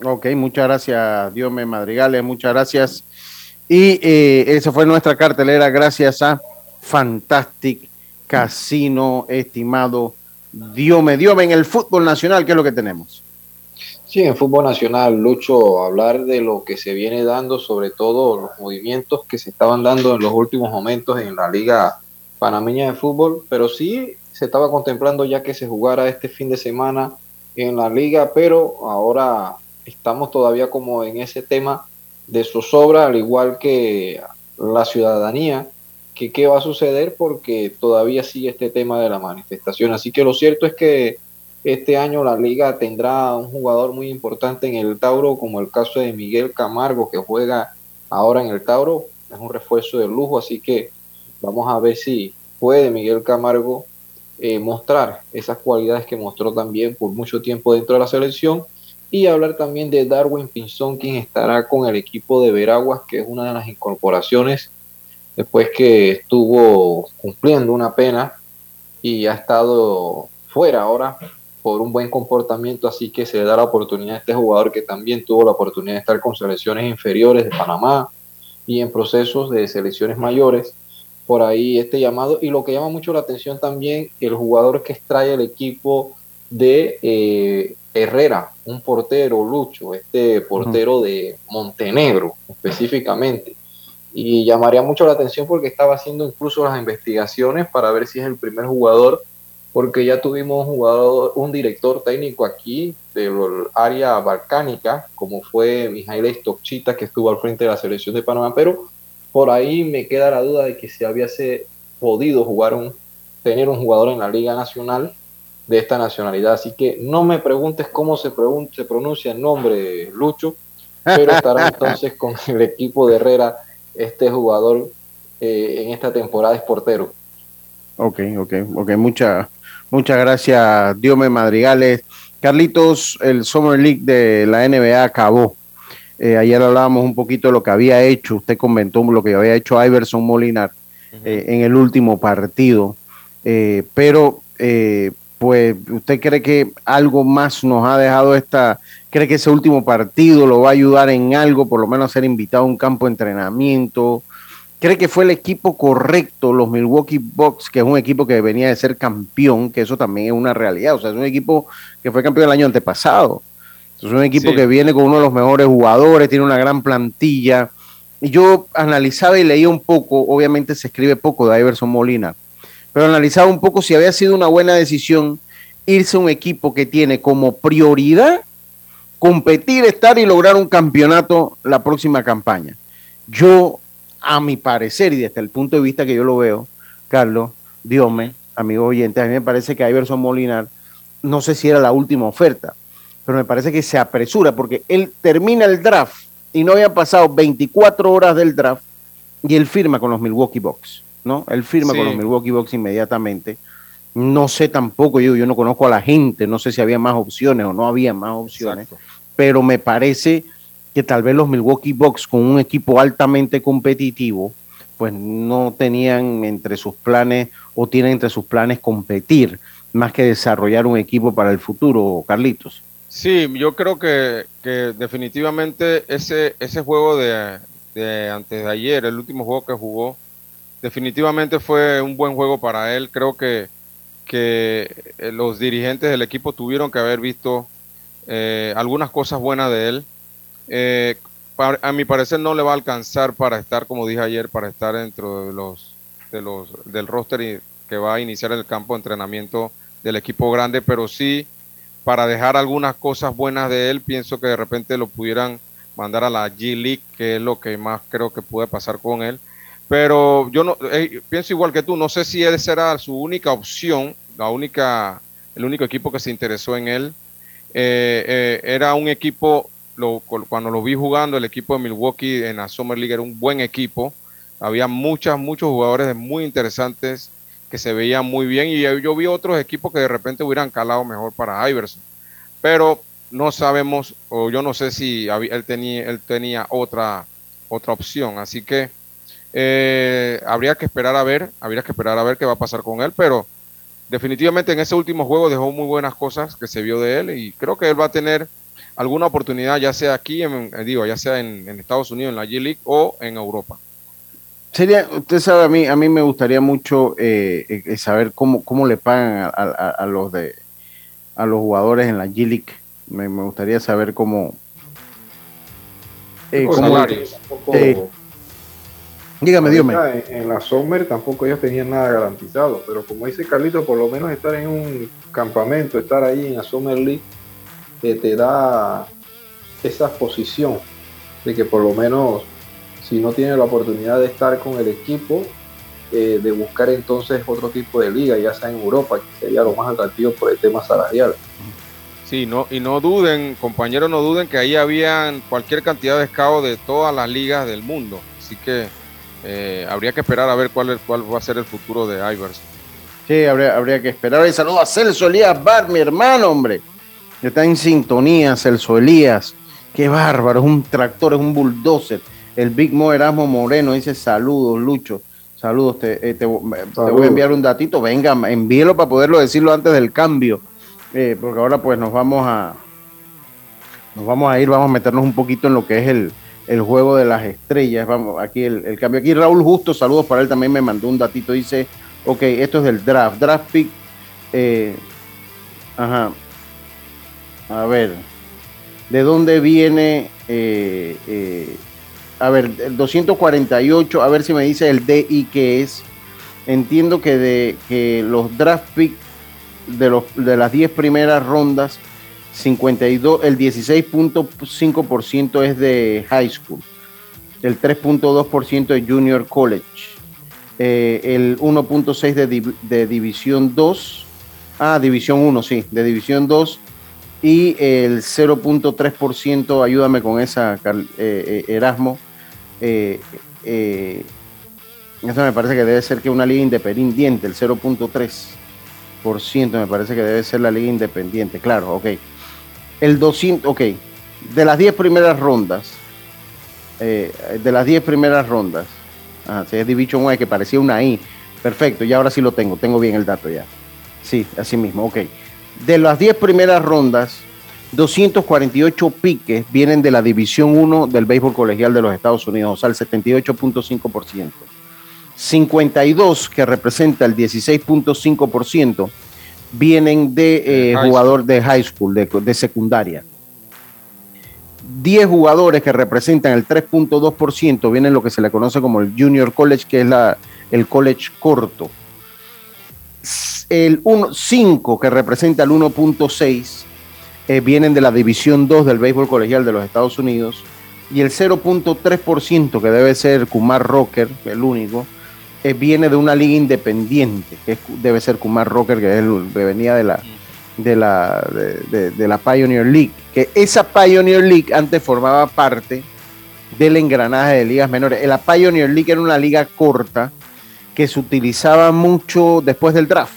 Ok, muchas gracias, Diome Madrigales, muchas gracias. Y eh, esa fue nuestra cartelera, gracias a Fantastic Casino, estimado Diome. Diome, en el fútbol nacional, ¿qué es lo que tenemos? Sí, en fútbol nacional, Lucho, hablar de lo que se viene dando, sobre todo los movimientos que se estaban dando en los últimos momentos en la Liga Panameña de Fútbol, pero sí se estaba contemplando ya que se jugara este fin de semana en la liga, pero ahora estamos todavía como en ese tema de zozobra, al igual que la ciudadanía, que qué va a suceder porque todavía sigue este tema de la manifestación. Así que lo cierto es que Este año la liga tendrá un jugador muy importante en el Tauro, como el caso de Miguel Camargo, que juega ahora en el Tauro. Es un refuerzo de lujo, así que vamos a ver si puede Miguel Camargo eh, mostrar esas cualidades que mostró también por mucho tiempo dentro de la selección. Y hablar también de Darwin Pinzón, quien estará con el equipo de Veraguas, que es una de las incorporaciones después que estuvo cumpliendo una pena y ha estado fuera ahora por un buen comportamiento, así que se le da la oportunidad a este jugador que también tuvo la oportunidad de estar con selecciones inferiores de Panamá y en procesos de selecciones mayores. Por ahí este llamado y lo que llama mucho la atención también el jugador que extrae el equipo de eh, Herrera, un portero, Lucho, este portero de Montenegro específicamente. Y llamaría mucho la atención porque estaba haciendo incluso las investigaciones para ver si es el primer jugador, porque ya tuvimos un jugador, un director técnico aquí del área balcánica, como fue Mijail Stokchita, que estuvo al frente de la selección de Panamá, pero por ahí me queda la duda de que si hubiese podido jugar un, tener un jugador en la Liga Nacional de esta nacionalidad. Así que no me preguntes cómo se, se pronuncia el nombre, Lucho, pero estará entonces con el equipo de Herrera este jugador eh, en esta temporada es portero. Ok, ok, ok, muchas muchas gracias, Diome Madrigales. Carlitos, el Summer League de la NBA acabó. Eh, ayer hablábamos un poquito de lo que había hecho, usted comentó lo que había hecho Iverson Molinar eh, en el último partido, pero pues usted cree que algo más nos ha dejado esta, cree que ese último partido lo va a ayudar en algo, por lo menos a ser invitado a un campo de entrenamiento, cree que fue el equipo correcto, los Milwaukee Bucks, que es un equipo que venía de ser campeón, que eso también es una realidad, o sea, es un equipo que fue campeón el año antepasado, es un equipo que viene con uno de los mejores jugadores, tiene una gran plantilla, y yo analizaba y leía un poco, obviamente se escribe poco de Iverson Molina, pero analizaba un poco si había sido una buena decisión irse a un equipo que tiene como prioridad competir, estar y lograr un campeonato la próxima campaña. Yo, a mi parecer, y desde el punto de vista que yo lo veo, Carlos, Diome, amigo oyente, a mí me parece que Iverson Molinar, no sé si era la última oferta, pero me parece que se apresura porque él termina el draft y no había pasado 24 horas del draft y él firma con los Milwaukee Bucks. ¿No? Él firma con los Milwaukee Bucks inmediatamente. No sé tampoco, yo, yo no conozco a la gente, no sé si había más opciones o no había más opciones, pero me parece que tal vez los Milwaukee Bucks con un equipo altamente competitivo, pues no tenían entre sus planes o tienen entre sus planes competir más que desarrollar un equipo para el futuro, Carlitos. Sí, yo creo que, que definitivamente ese, ese juego de, de antes de ayer, el último juego que jugó, definitivamente fue un buen juego para él. Creo que, que eh, los dirigentes del equipo tuvieron que haber visto eh, algunas cosas buenas de él. Eh, a mi parecer no le va a alcanzar para estar, como dije ayer, para estar dentro de los, de los del roster que va a iniciar el campo de entrenamiento del equipo grande, pero sí para dejar algunas cosas buenas de él, pienso que de repente lo pudieran mandar a la G League, que es lo que más creo que puede pasar con él. Pero yo no eh, pienso igual que tú, no sé si él será su única opción, la única, el único equipo que se interesó en él. Eh, eh, era un equipo, lo, cuando lo vi jugando, el equipo de Milwaukee en la Summer League era un buen equipo. Había muchas, muchos jugadores muy interesantes que se veían muy bien y yo vi otros equipos que de repente hubieran calado mejor para Iverson. Pero no sabemos, o yo no sé si él tenía, él tenía otra, otra opción. Así que eh, habría que esperar a ver, habría que esperar a ver qué va a pasar con él, pero definitivamente en ese último juego dejó muy buenas cosas que se vio de él y creo que él va a tener alguna oportunidad, ya sea aquí, en, eh, digo, ya sea en, Estados Unidos, en la G-League o en Europa. Sería, usted sabe, a mí, a mí me gustaría mucho eh, saber cómo, cómo le pagan a, los de a los jugadores en la G-League. Me, gustaría saber cómo, cómo Dígame, dígame. En, la Summer tampoco ellos tenían nada garantizado, pero como dice Carlito, por lo menos estar en un campamento, estar ahí en la Summer League, eh, te da esa posición de que por lo menos si no tienes la oportunidad de estar con el equipo, eh, de buscar entonces otro tipo de liga, ya sea en Europa, que sería lo más atractivo por el tema salarial. Sí, no, y no duden, compañeros, no duden que ahí habían cualquier cantidad de escados de todas las ligas del mundo. Así que eh, habría que esperar a ver cuál, es, cuál va a ser el futuro de Ivers. Sí, habría, habría que esperar. Y saludo a Celso Elías Bar, mi hermano, hombre. Que está en sintonía, Celso Elías. Qué bárbaro, es un tractor, es un bulldozer. El Big Mo Erasmo Moreno dice saludos, Lucho. Saludos, te, eh, te voy a enviar un datito. Venga, envíelo para poderlo decirlo antes del cambio eh, porque ahora pues nos vamos a nos vamos a ir, vamos a meternos un poquito en lo que es el, el juego de las estrellas. Vamos, aquí el, cambio. Aquí Raúl Justo, saludos para él, también me mandó un datito, dice, ok, esto es del draft, draft pick, eh, ajá, a ver, ¿de dónde viene? Eh, a ver, el 248, a ver si me dice el DI que es. Entiendo que de que los draft pick de, los, de las 10 primeras rondas, 52, el 16.5% es de high school, el 3.2% de junior college, eh, el 1.6% de, de, división 2, ah, división 1, sí, de división 2, y el 0.3%, ayúdame con esa, eh, eh, Erasmo, eso me parece que debe ser que una liga independiente, el 0.3% me parece que debe ser la liga independiente, claro, ok. El 200, ok, de las 10 primeras rondas, eh, de las 10 primeras rondas, ah, si es Division 1 que parecía una I, perfecto, ya ahora sí lo tengo, tengo bien el dato ya. Sí, así mismo, ok. De las 10 primeras rondas, 248 piques vienen de la División 1 del béisbol colegial de los Estados Unidos, o sea, el 78.5%. 52, que representa el 16.5%, vienen de eh, jugador de high school, de, secundaria. 10 jugadores que representan el 3.2% vienen lo que se le conoce como el junior college, que es la, el college corto. El 5 que representa el 1.6 eh, vienen de la división 2 del béisbol colegial de los Estados Unidos. Y el 0.3% que debe ser Kumar Rocker, el único, eh, viene de una liga independiente, que debe ser Kumar Rocker, que, es el, venía de la, de, la, de, la Pioneer League. Que esa Pioneer League antes formaba parte del engranaje de ligas menores. La Pioneer League era una liga corta que se utilizaba mucho después del draft.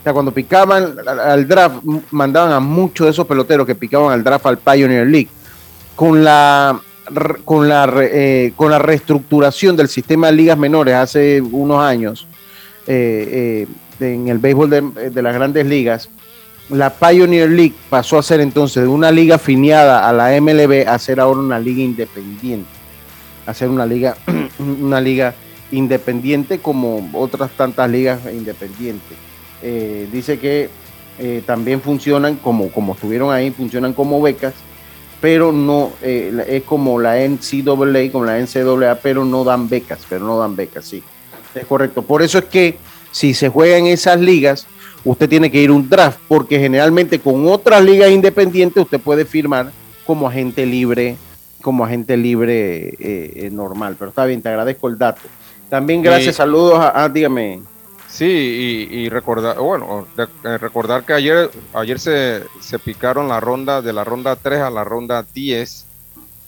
O sea, cuando picaban al draft, mandaban a muchos de esos peloteros que picaban al draft al Pioneer League. Con la con la, eh, con la reestructuración del sistema de ligas menores hace unos años eh, eh, en el béisbol de, las grandes ligas, la Pioneer League pasó a ser entonces de una liga afiliada a la MLB a ser ahora una liga independiente, a ser una liga, una liga independiente como otras tantas ligas independientes. dice que también funcionan como, como estuvieron ahí, funcionan como becas pero no, eh, es como la NCAA, como la NCAA, pero no dan becas, pero no dan becas, sí. Es correcto. Por eso es que si se juega en esas ligas, usted tiene que ir a un draft, porque generalmente con otras ligas independientes usted puede firmar como agente libre, como agente libre eh, eh, normal. Pero está bien, te agradezco el dato. También gracias, saludos a, ah, dígame. Sí, y, recordar, bueno, eh, recordar que ayer, ayer se, se, picaron la ronda de la ronda 3 a la ronda 10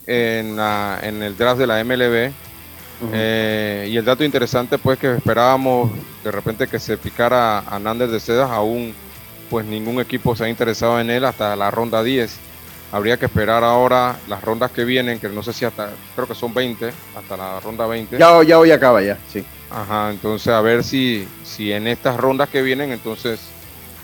en, la, en el draft de la MLB. Eh, y el dato interesante, pues, que esperábamos de repente que se picara a Nández de Sedas, aún pues ningún equipo se ha interesado en él hasta la ronda 10. Habría que esperar ahora las rondas que vienen, que no sé si hasta, creo que son 20, hasta la ronda 20. Ya, ya hoy acaba ya, sí. Ajá, entonces a ver si, si en estas rondas que vienen, entonces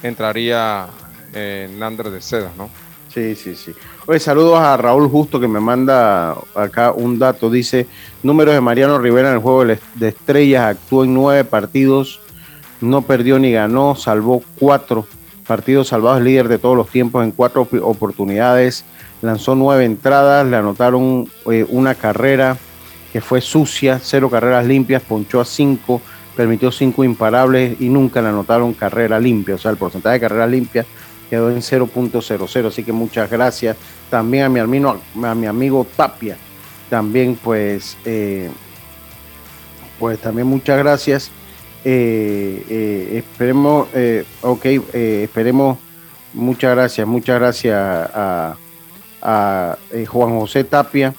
entraría eh, Nander de Seda, ¿no? Sí, sí, sí. Oye, saludos a Raúl Justo que me manda acá un dato. Dice, números de Mariano Rivera en el juego de estrellas, actuó en nueve partidos, no perdió ni ganó, salvó cuatro partidos salvados, líder de todos los tiempos en cuatro oportunidades, lanzó nueve entradas, le anotaron eh, una carrera, que fue sucia, cero carreras limpias, ponchó a cinco, permitió cinco imparables y nunca le anotaron carrera limpia. O sea, el porcentaje de carreras limpias quedó en 0.00. Así que muchas gracias también a mi amigo, a mi amigo Tapia. También pues eh, Pues también muchas gracias. Eh, eh, esperemos, ok, esperemos, muchas gracias, muchas gracias a, Juan José Tapia,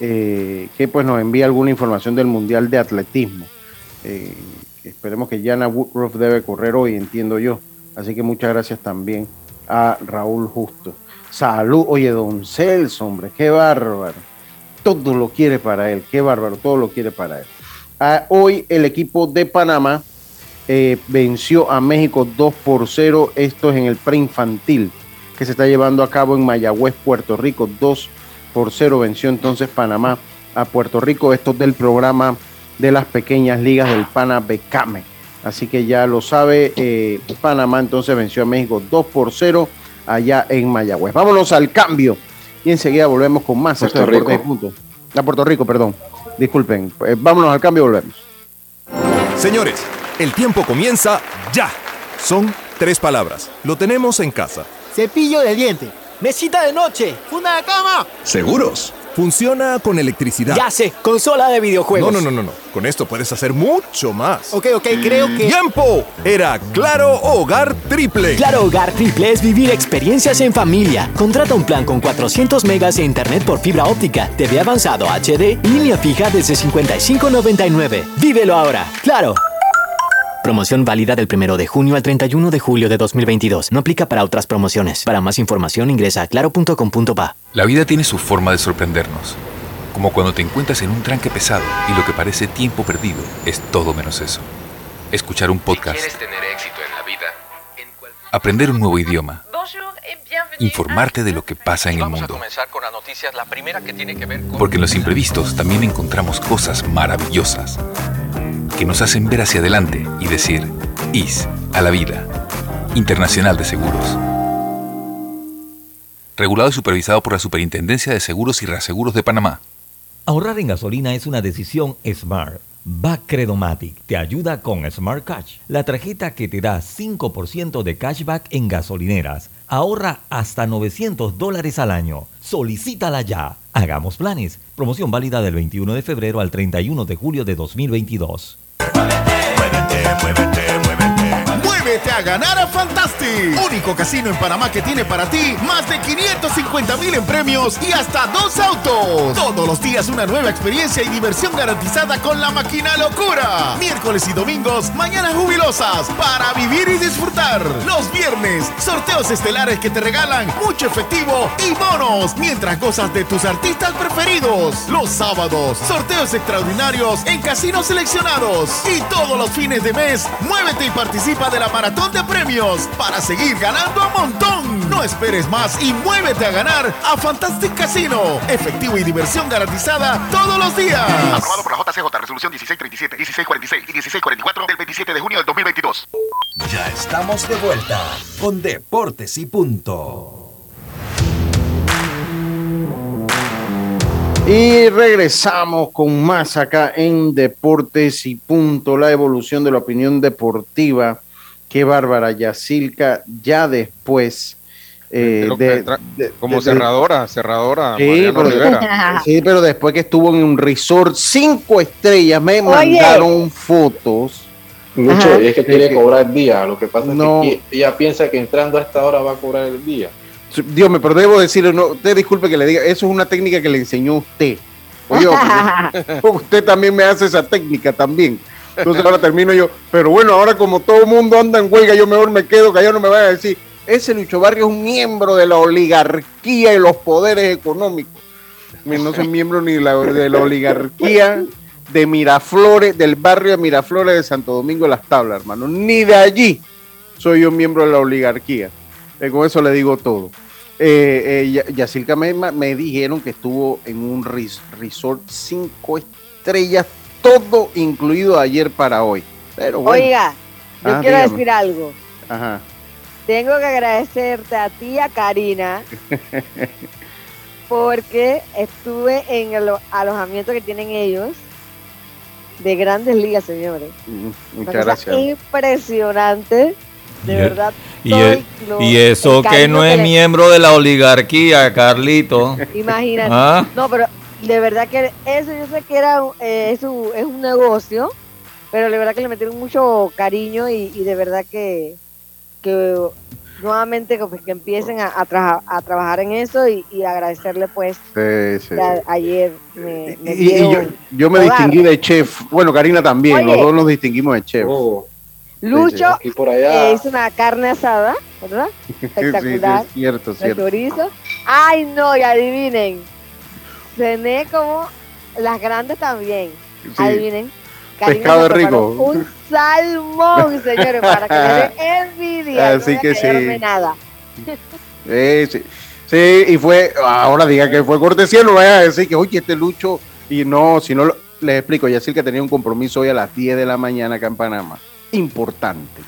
eh, que pues nos envía alguna información del Mundial de Atletismo. Eh, esperemos que Jana Woodruff debe correr hoy, entiendo yo. Así que muchas gracias también a Raúl Justo. Salud, oye, don Celso, hombre, qué bárbaro. Todo lo quiere para él, qué bárbaro, todo lo quiere para él. Ah, hoy el equipo de Panamá eh, venció a México 2 por 0. Esto es en el preinfantil que se está llevando a cabo en Mayagüez, Puerto Rico. 2 por 0 venció entonces Panamá a Puerto Rico. Esto es del programa de las pequeñas ligas del Pana Became. Así que ya lo sabe, eh, Panamá entonces venció a México 2 por 0 allá en Mayagüez. Vámonos al cambio y enseguida volvemos con más. Puerto Rico. y Punto. A Puerto Rico, perdón. Disculpen. Eh, vámonos al cambio y volvemos. Señores, el tiempo comienza ya. Son tres palabras. Lo tenemos en casa. Cepillo de diente. Mesita de noche. Funda de cama. ¿Seguros? Funciona con electricidad. Ya sé, consola de videojuegos. No, no, no, no, no. Con esto puedes hacer mucho más. Ok, ok, creo que... ¡Tiempo! Era Claro Hogar Triple. Claro Hogar Triple es vivir experiencias en familia. Contrata un plan con 400 megas de internet por fibra óptica, TV avanzado HD y línea fija desde 55.99. Vívelo ahora. Claro. Promoción válida del 1 de junio al 31 de julio de 2022. No aplica para otras promociones. Para más información ingresa a claro.com.pa. La vida tiene su forma de sorprendernos. Como cuando te encuentras en un tranque pesado y lo que parece tiempo perdido es todo menos eso. Escuchar un podcast, ¿Quieres tener éxito en la vida? aprender un nuevo idioma, informarte de lo que pasa en el mundo. comenzar con las noticias. La primera que tiene que ver con... Porque en los imprevistos también encontramos cosas maravillosas que nos hacen ver hacia adelante y decir, IS a la vida. Internacional de Seguros. Regulado y supervisado por la Superintendencia de Seguros y Reaseguros de Panamá. Ahorrar en gasolina es una decisión Smart. Bacredomatic te ayuda con Smart Cash, la tarjeta que te da 5% de cashback en gasolineras. Ahorra hasta 900 dólares al año. Solicítala ya. Hagamos planes. Promoción válida del 21 de febrero al 31 de julio de 2022. Muévete a ganar a Fantastic, único casino en Panamá que tiene para ti más de 550 mil en premios y hasta dos autos. Todos los días una nueva experiencia y diversión garantizada con la máquina locura. Miércoles y domingos, mañanas jubilosas para vivir y disfrutar. Los viernes, sorteos estelares que te regalan mucho efectivo y bonos mientras gozas de tus artistas preferidos. Los sábados, sorteos extraordinarios en casinos seleccionados. Y todos los fines de mes, muévete y participa de la maratón de premios para seguir ganando a montón. No esperes más y muévete a ganar a Fantastic Casino. Efectivo y diversión garantizada todos los días. Aprobado por la JCJ, resolución 1637, 1646 y 1644 del 27 de junio del 2022. Ya estamos de vuelta con Deportes y Punto. Y regresamos con más acá en Deportes y Punto, la evolución de la opinión deportiva. Qué bárbara, Yacilca, ya después. eh, que de- como de- cerradora, cerradora. Sí Mariano pero, Rivera. sí, pero después que estuvo en un resort cinco estrellas, me Oye. mandaron fotos. Lucho, Ajá. es que quiere cobrar el día. Lo que pasa No. es que ella piensa que entrando a esta hora va a cobrar el día. Dios me pero debo decirle, no, usted disculpe que le diga, eso es una técnica que le enseñó usted. Oye, usted también me hace esa técnica también. Entonces ahora termino yo, pero bueno, ahora como todo mundo anda en huelga, yo mejor me quedo, que yo no me vaya a decir, ese Lucho Barrio es un miembro de la oligarquía y los poderes económicos. No soy miembro ni de la, oligarquía de Miraflores, del barrio de Miraflores de Santo Domingo de las Tablas, hermano. Ni de allí soy yo miembro de la oligarquía. Eh, con eso le digo todo. Eh, eh, Ya- Yacilca me, me dijeron que estuvo en un res- resort cinco estrellas, todo incluido ayer para hoy. Pero bueno. Oiga, yo Ah, quiero dígame. decir algo. Ajá. Tengo que agradecerte a ti a Karina porque estuve en el alojamiento que tienen ellos de grandes ligas, señores. Mm, Una Muchas gracias. impresionante. De Y- verdad. Y, todo e- lo- y eso el que no es le- miembro de la oligarquía, Carlito. Imagínate. Ah. No, pero de verdad que eso yo sé que era eh, es, un, es un negocio, pero de verdad que le metieron mucho cariño y, y de verdad que, que nuevamente que, pues, que empiecen a, a, traja- a trabajar en eso y, y agradecerle pues Sí, sí. a- ayer me, me Y, y yo, yo me distinguí de chef. Bueno, Karina también. Oye. Los dos nos distinguimos de chef. Lucho Y por allá. eh, hizo una carne asada, ¿verdad? Sí, sí, Espectacular. es cierto, cierto. chorizo. Ay, no, y adivinen. Cené como las grandes también. Sí. Adivinen. Pescado me rico. Un salmón, señores, para que le den envidia. Así no que sí. nada. Sí, sí. Sí, y fue, ahora diga que fue cortesía, no vaya a decir que, oye, este Lucho, y no, si no, les explico, ya que tenía un compromiso hoy a las 10 de la mañana acá en Panamá, importante.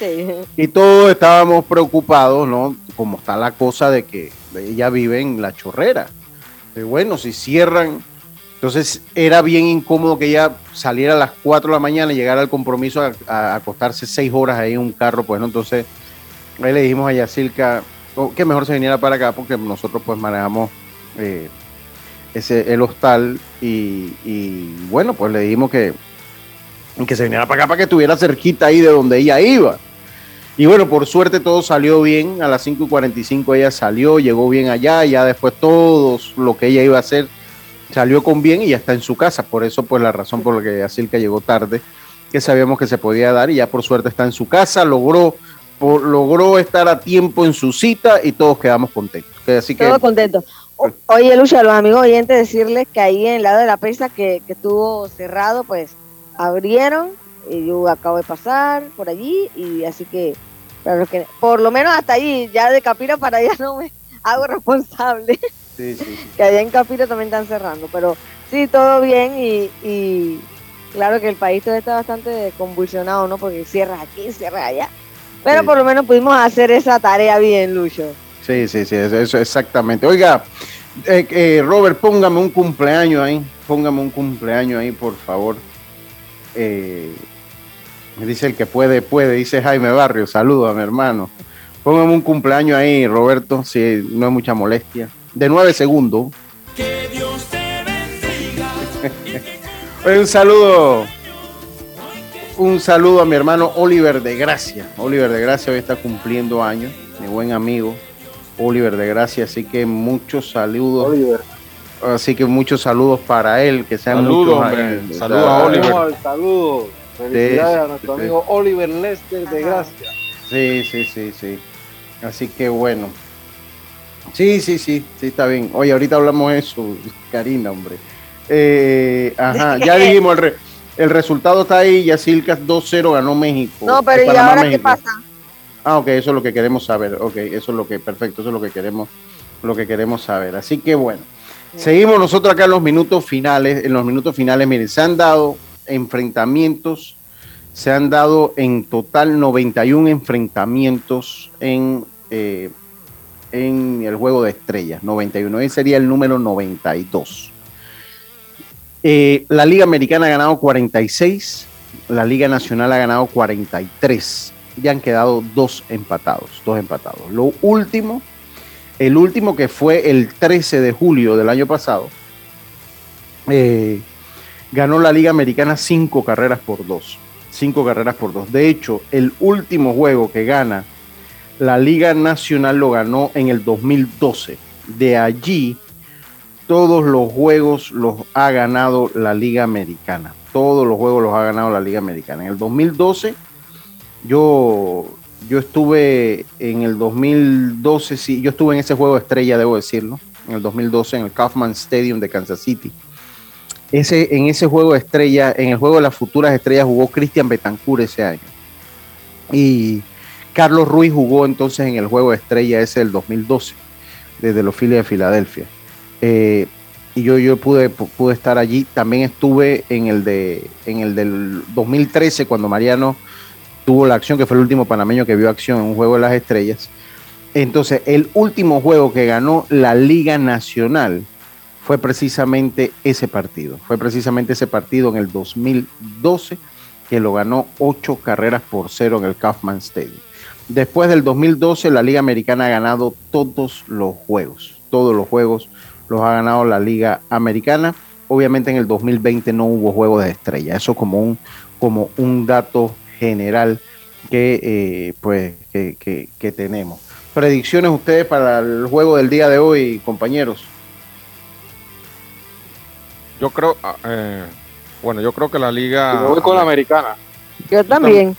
Sí. Y todos estábamos preocupados, ¿no? Como está la cosa de que ella vive en la chorrera. De, bueno, si cierran, entonces era bien incómodo que ella saliera a las 4 de la mañana y llegara al compromiso a, acostarse 6 horas ahí en un carro, pues no, entonces ahí le dijimos a Yacilca oh, que mejor se viniera para acá porque nosotros pues manejamos eh, ese, el hostal y, y, bueno, pues le dijimos que, que se viniera para acá para que estuviera cerquita ahí de donde ella iba. Y bueno, por suerte todo salió bien. A las 5 y 45 ella salió, llegó bien allá. Ya después todo lo que ella iba a hacer salió con bien y ya está en su casa. Por eso, pues la razón por la que Yacilca llegó tarde, que sabíamos que se podía dar y ya por suerte está en su casa. Logró, por- logró estar a tiempo en su cita y todos quedamos contentos. Todos contentos. Oye, Lucha, los amigos oyentes, decirles que ahí en el lado de la pesa que, que estuvo cerrado, pues abrieron. Y yo acabo de pasar por allí. Y así que, para los que por lo menos hasta allí, ya de Capira para allá no me hago responsable. Sí, sí, sí. que allá en Capira también están cerrando. Pero sí, todo bien. Y, y claro que el país todavía está bastante convulsionado, ¿no? Porque cierras aquí, cierras allá. Pero por lo menos pudimos hacer esa tarea bien, Lucho. Sí, sí, sí, eso, eso exactamente. Oiga, eh, eh, Robert, póngame un cumpleaños ahí. Póngame un cumpleaños ahí, por favor. Eh, me dice el que puede, puede. Dice Jaime Barrio. Saludos a mi hermano. Póngame un cumpleaños ahí, Roberto, si no es mucha molestia. De nueve segundos. Oye, un saludo. Un saludo a mi hermano Oliver de Gracia. Oliver de Gracia hoy está cumpliendo años. Mi buen amigo Oliver de Gracia. Así que muchos saludos. Así que muchos saludos para él. Que sean Saludos, muchos hombre. años. Saludos a Oliver. Saludos. Felicidades Sí, a nuestro sí. amigo Oliver Lester de Gracia. Sí, sí, sí, sí. Así que bueno. Sí, sí, sí, sí, está bien. Oye, ahorita hablamos de eso, Karina, hombre. Eh, ajá, ya dijimos, el, re- el resultado está ahí, Yacilcas 2-0 ganó México. No, pero ¿y Panamá, ahora qué México. pasa? Ah, ok, eso es lo que queremos saber. Ok, eso es lo que, perfecto, eso es lo que queremos, lo que queremos saber. Así que bueno, seguimos nosotros acá en los minutos finales. En los minutos finales, miren, se han dado enfrentamientos, se han dado en total 91 enfrentamientos en, eh, en el juego de estrellas. 91, ese sería el número 92. Eh, la Liga Americana ha ganado 46, la Liga Nacional ha ganado 43. Ya han quedado dos empatados, dos empatados. Lo último, el último que fue el 13 de julio del año pasado, eh, ganó la Liga Americana cinco carreras por dos. Cinco carreras por dos. De hecho, el último juego que gana la Liga Nacional lo ganó en el 2012. De allí, todos los juegos los ha ganado la Liga Americana. Todos los juegos los ha ganado la Liga Americana. En el 2012, yo, yo estuve en el 2012, sí, yo estuve en ese juego estrella, debo decirlo. En el 2012, en el Kaufman Stadium de Kansas City. Ese, en ese juego de estrella, en el juego de las futuras estrellas, jugó Cristian Betancourt ese año. Y Carlos Ruiz jugó entonces en el juego de estrella ese del 2012, desde los Phillies de Filadelfia. Eh, y yo, yo pude, pu- pude estar allí. También estuve en el, de, en el del 2013, cuando Mariano tuvo la acción, que fue el último panameño que vio acción en un juego de las estrellas. Entonces, el último juego que ganó la Liga Nacional fue precisamente ese partido. Fue precisamente ese partido en el 2012 que lo ganó ocho carreras por cero en el Kaufman Stadium. Después del 2012, la Liga Americana ha ganado todos los juegos. Todos los juegos los ha ganado la Liga Americana. Obviamente en el 2020 no hubo juegos de estrella. Eso como un, como un dato general que, eh, pues, que, que- que tenemos. Predicciones ustedes para el juego del día de hoy, compañeros. Yo creo, ah, eh, bueno, yo creo que la liga. Yo voy con la americana. Yo también.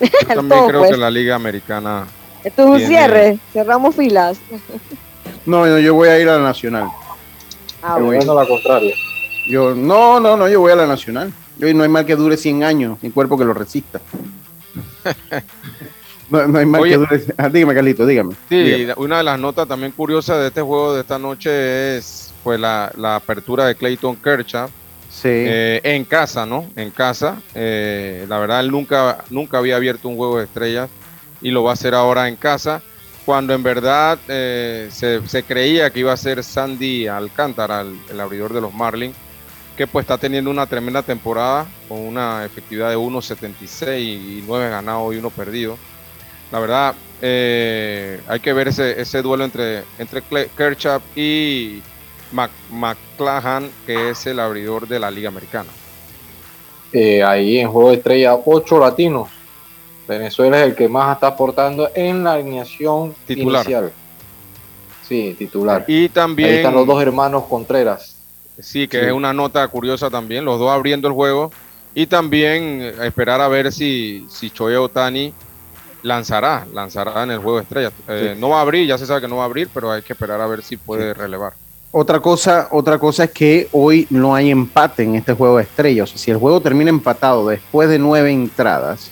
Yo también Todo, creo pues. que la liga americana. Esto es un tiene- cierre. Cerramos filas. No, no, yo voy a ir a la Nacional. Ah, Yo voy- bueno. la contraria. Yo, no, no, no, yo voy a la Nacional. Yo, no hay mal que dure 100 años, mi cuerpo que lo resista. No, no hay mal Oye. Ah, dígame, Carlito, dígame. Sí, dígame. una de las notas también curiosas de este juego de esta noche es pues la, la apertura de Clayton Kershaw Sí. eh, en casa, ¿no? En casa. Eh, la verdad, él nunca, nunca había abierto un juego de estrellas y lo va a hacer ahora en casa. Cuando en verdad eh, se, se creía que iba a ser Sandy Alcántara, el, el abridor de los Marlins, que pues está teniendo una tremenda temporada con una efectividad de 1.76 y 9 ganados y 1 perdido. La verdad, eh, hay que ver ese, ese duelo entre, entre Kershaw y Mac- McClanahan, que es el abridor de la Liga Americana. Eh, ahí en juego de estrella, ocho latinos. Venezuela es el que más está aportando en la alineación Titular. inicial. Sí, titular. Y también. Ahí están los dos hermanos Contreras. Sí, que Sí. es una nota curiosa también, los dos abriendo el juego. Y también eh, esperar a ver si, si Choye Otani lanzará, lanzará en el juego de estrellas. Eh, Sí. No va a abrir, ya se sabe que no va a abrir, pero hay que esperar a ver si puede relevar. Otra cosa, otra cosa es que hoy no hay empate en este juego de estrellas. O sea, si el juego termina empatado después de nueve entradas,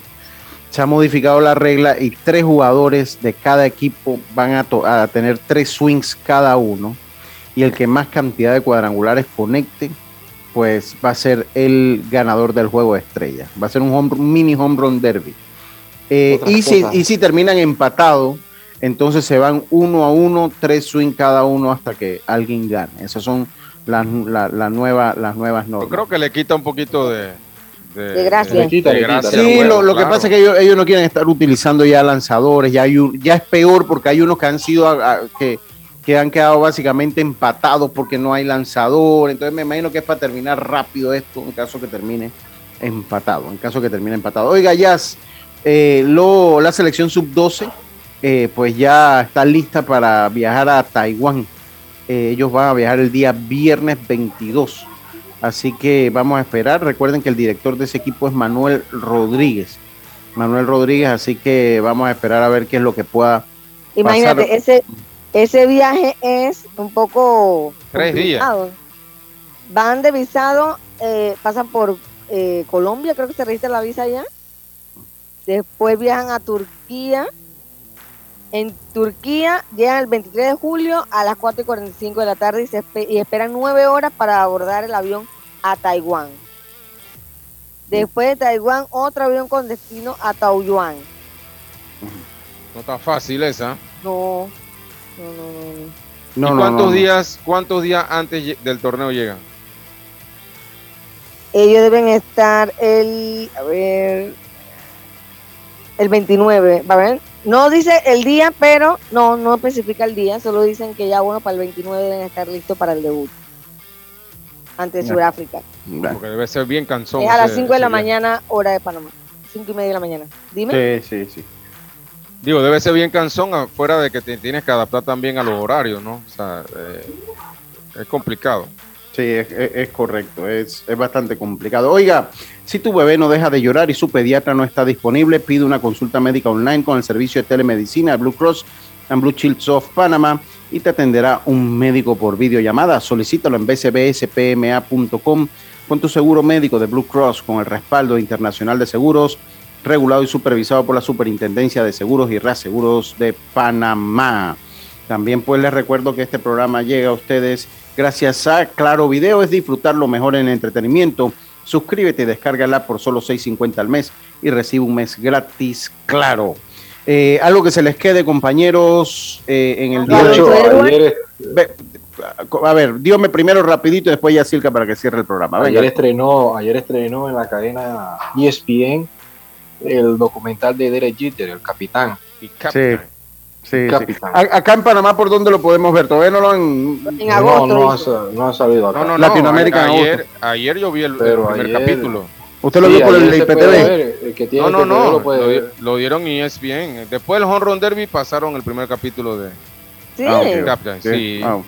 se ha modificado la regla y tres jugadores de cada equipo van a, tener tres swings cada uno. Y el que más cantidad de cuadrangulares conecte, pues va a ser el ganador del juego de estrellas. Va a ser un, home- un mini home run derby. Eh, y, si, y si terminan empatados, entonces se van uno a uno, tres swing cada uno hasta que alguien gane. Esas son las, la, la nueva, las nuevas Yo normas. creo que le quita un poquito de, De gracia. Quita, Sí, lo, lo que pasa es que ellos, ellos no quieren estar utilizando ya lanzadores, ya, hay un- ya es peor porque hay unos que han sido a- a- que, que han quedado básicamente empatados porque no hay lanzador, entonces me imagino que es para terminar rápido esto en caso que termine empatado, en caso que termine empatado. Oiga, Jazz, eh, lo, la selección sub-12 eh, pues ya está lista para viajar a Taiwán. Eh, ellos van a viajar el día viernes 22. Así que vamos a esperar. Recuerden que el director de ese equipo es Manuel Rodríguez. Manuel Rodríguez, así que vamos a esperar a ver qué es lo que pueda Imagínate, pasar. ese, ese viaje es un poco Tres días. Van de visado, eh, pasan por eh, Colombia, creo que se registra la visa allá. Después viajan a Turquía. En Turquía llegan el 23 de julio a las 4 y 45 de la tarde y, se espe- y esperan nueve horas para abordar el avión a Taiwán. Después de Taiwán, otro avión con destino a Taoyuan. No está fácil esa. No, no, no, no. No, ¿Y no, cuántos no, no. días, cuántos días antes del torneo llegan? Ellos deben estar el, a ver, el 29, ¿va a ver? No dice el día, pero no, no especifica el día, solo dicen que ya bueno, para el 29 deben estar listos para el debut ante. Sudáfrica. Porque debe ser bien cansón. Es a las ese- 5 de la mañana, hora de Panamá. 5 y media de la mañana. Dime. Sí, sí, sí. Digo, debe ser bien cansón, afuera de que te tienes que adaptar también a los horarios, ¿no? O sea, eh, es complicado. Sí, es, correcto, es, es bastante complicado. Oiga, si tu bebé no deja de llorar y su pediatra no está disponible, pide una consulta médica online con el servicio de telemedicina Blue Cross and Blue Shields of Panama y te atenderá un médico por videollamada. Solicítalo en bcbspma.com con tu seguro médico de Blue Cross con el respaldo internacional de seguros, regulado y supervisado por la Superintendencia de Seguros y Reaseguros de Panamá. También pues les recuerdo que este programa llega a ustedes gracias a Claro Video, es disfrutar lo mejor en el entretenimiento. Suscríbete y descárgala por solo 6.50 al mes y recibe un mes gratis, claro. Eh, algo que se les quede, compañeros, eh, en el día de A ver, dígame primero rapidito y después ya Silca para que cierre el programa. Venga. ayer estrenó, ayer estrenó en la cadena ESPN el documental de Derek Jeter, el capitán. Sí. Sí, sí. Acá en Panamá, ¿por dónde lo podemos ver? Todavía no lo han... No, no ha, no ha salido acá. No, no, no. Latinoamérica en ayer, agosto. ayer yo vi el, primer ayer- capítulo. ¿Usted lo vio por el IPTV? ver, el que tiene No, no, no. lo puede Lo, ver. lo dieron y es bien. Después del Home Run Derby pasaron el primer capítulo de Sí. Ah, ok. Captain. Sí. Sí. Ah.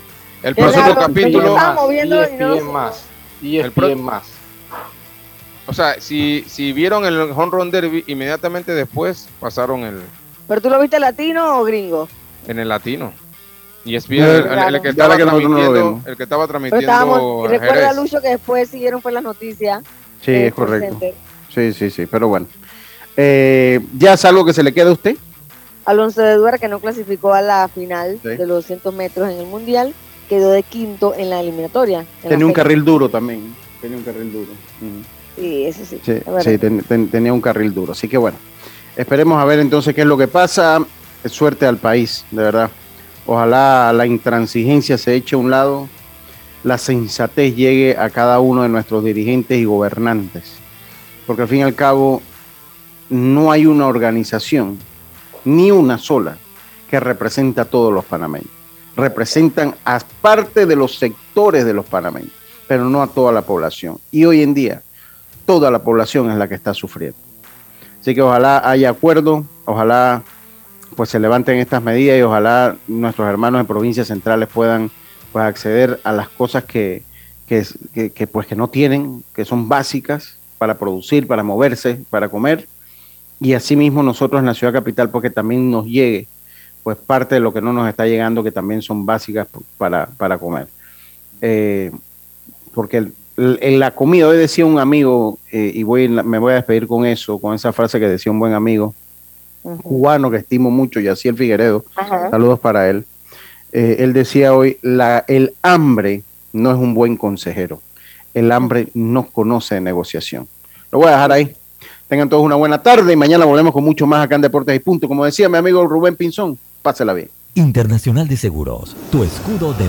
El próximo capítulo. ESPN sé. más. Y El pro- más. O sea, si, si vieron el Home Run Derby, inmediatamente después pasaron el ¿Pero tú lo viste latino o gringo? en el latino. Y es bien el, el- el claro. que estaba que no transmitiendo, el que estaba transmitiendo recuerda. Lucho que después siguieron fue las noticias. Sí, es por correcto. Sí, sí, sí, pero bueno. Eh, ¿Ya es algo que se le queda a usted? Alonso de Duer, que no clasificó a la final Sí. de los 200 metros en el Mundial, quedó de quinto en la eliminatoria. en la Tenía un fecha. carril duro también. Tenía un carril duro. Ujú. Sí, eso sí. Sí, es verdad. sí, ten- ten- tenía un carril duro. Así que bueno, esperemos a ver entonces qué es lo que pasa. Suerte al país, de verdad. Ojalá la intransigencia se eche a un lado, la sensatez llegue a cada uno de nuestros dirigentes y gobernantes. Porque al fin y al cabo, no hay una organización, ni una sola, que represente a todos los panameños. Representan a parte de los sectores de los panameños, pero no a toda la población. Y hoy en día, toda la población es la que está sufriendo. Así que ojalá haya acuerdo, ojalá pues se levanten estas medidas y ojalá nuestros hermanos en provincias centrales puedan pues acceder a las cosas que, que, pues que no tienen, que son básicas para producir, para moverse, para comer. Y asimismo nosotros en la ciudad capital, porque también nos llegue pues parte de lo que no nos está llegando, que también son básicas para, para comer. Eh, porque en la comida, hoy decía un amigo, eh, y voy, me voy a despedir con eso, con esa frase que decía un buen amigo, cubano que estimo mucho, Yaciel Figueredo, Ajá. saludos para él. Eh, él decía hoy, la, el hambre no es un buen consejero, el hambre no conoce de negociación. Lo voy a dejar ahí. Tengan todos una buena tarde y mañana volvemos con mucho más acá en Deportes y Punto. Como decía mi amigo Rubén Pinzón, pásela bien. Internacional de Seguros, tu escudo de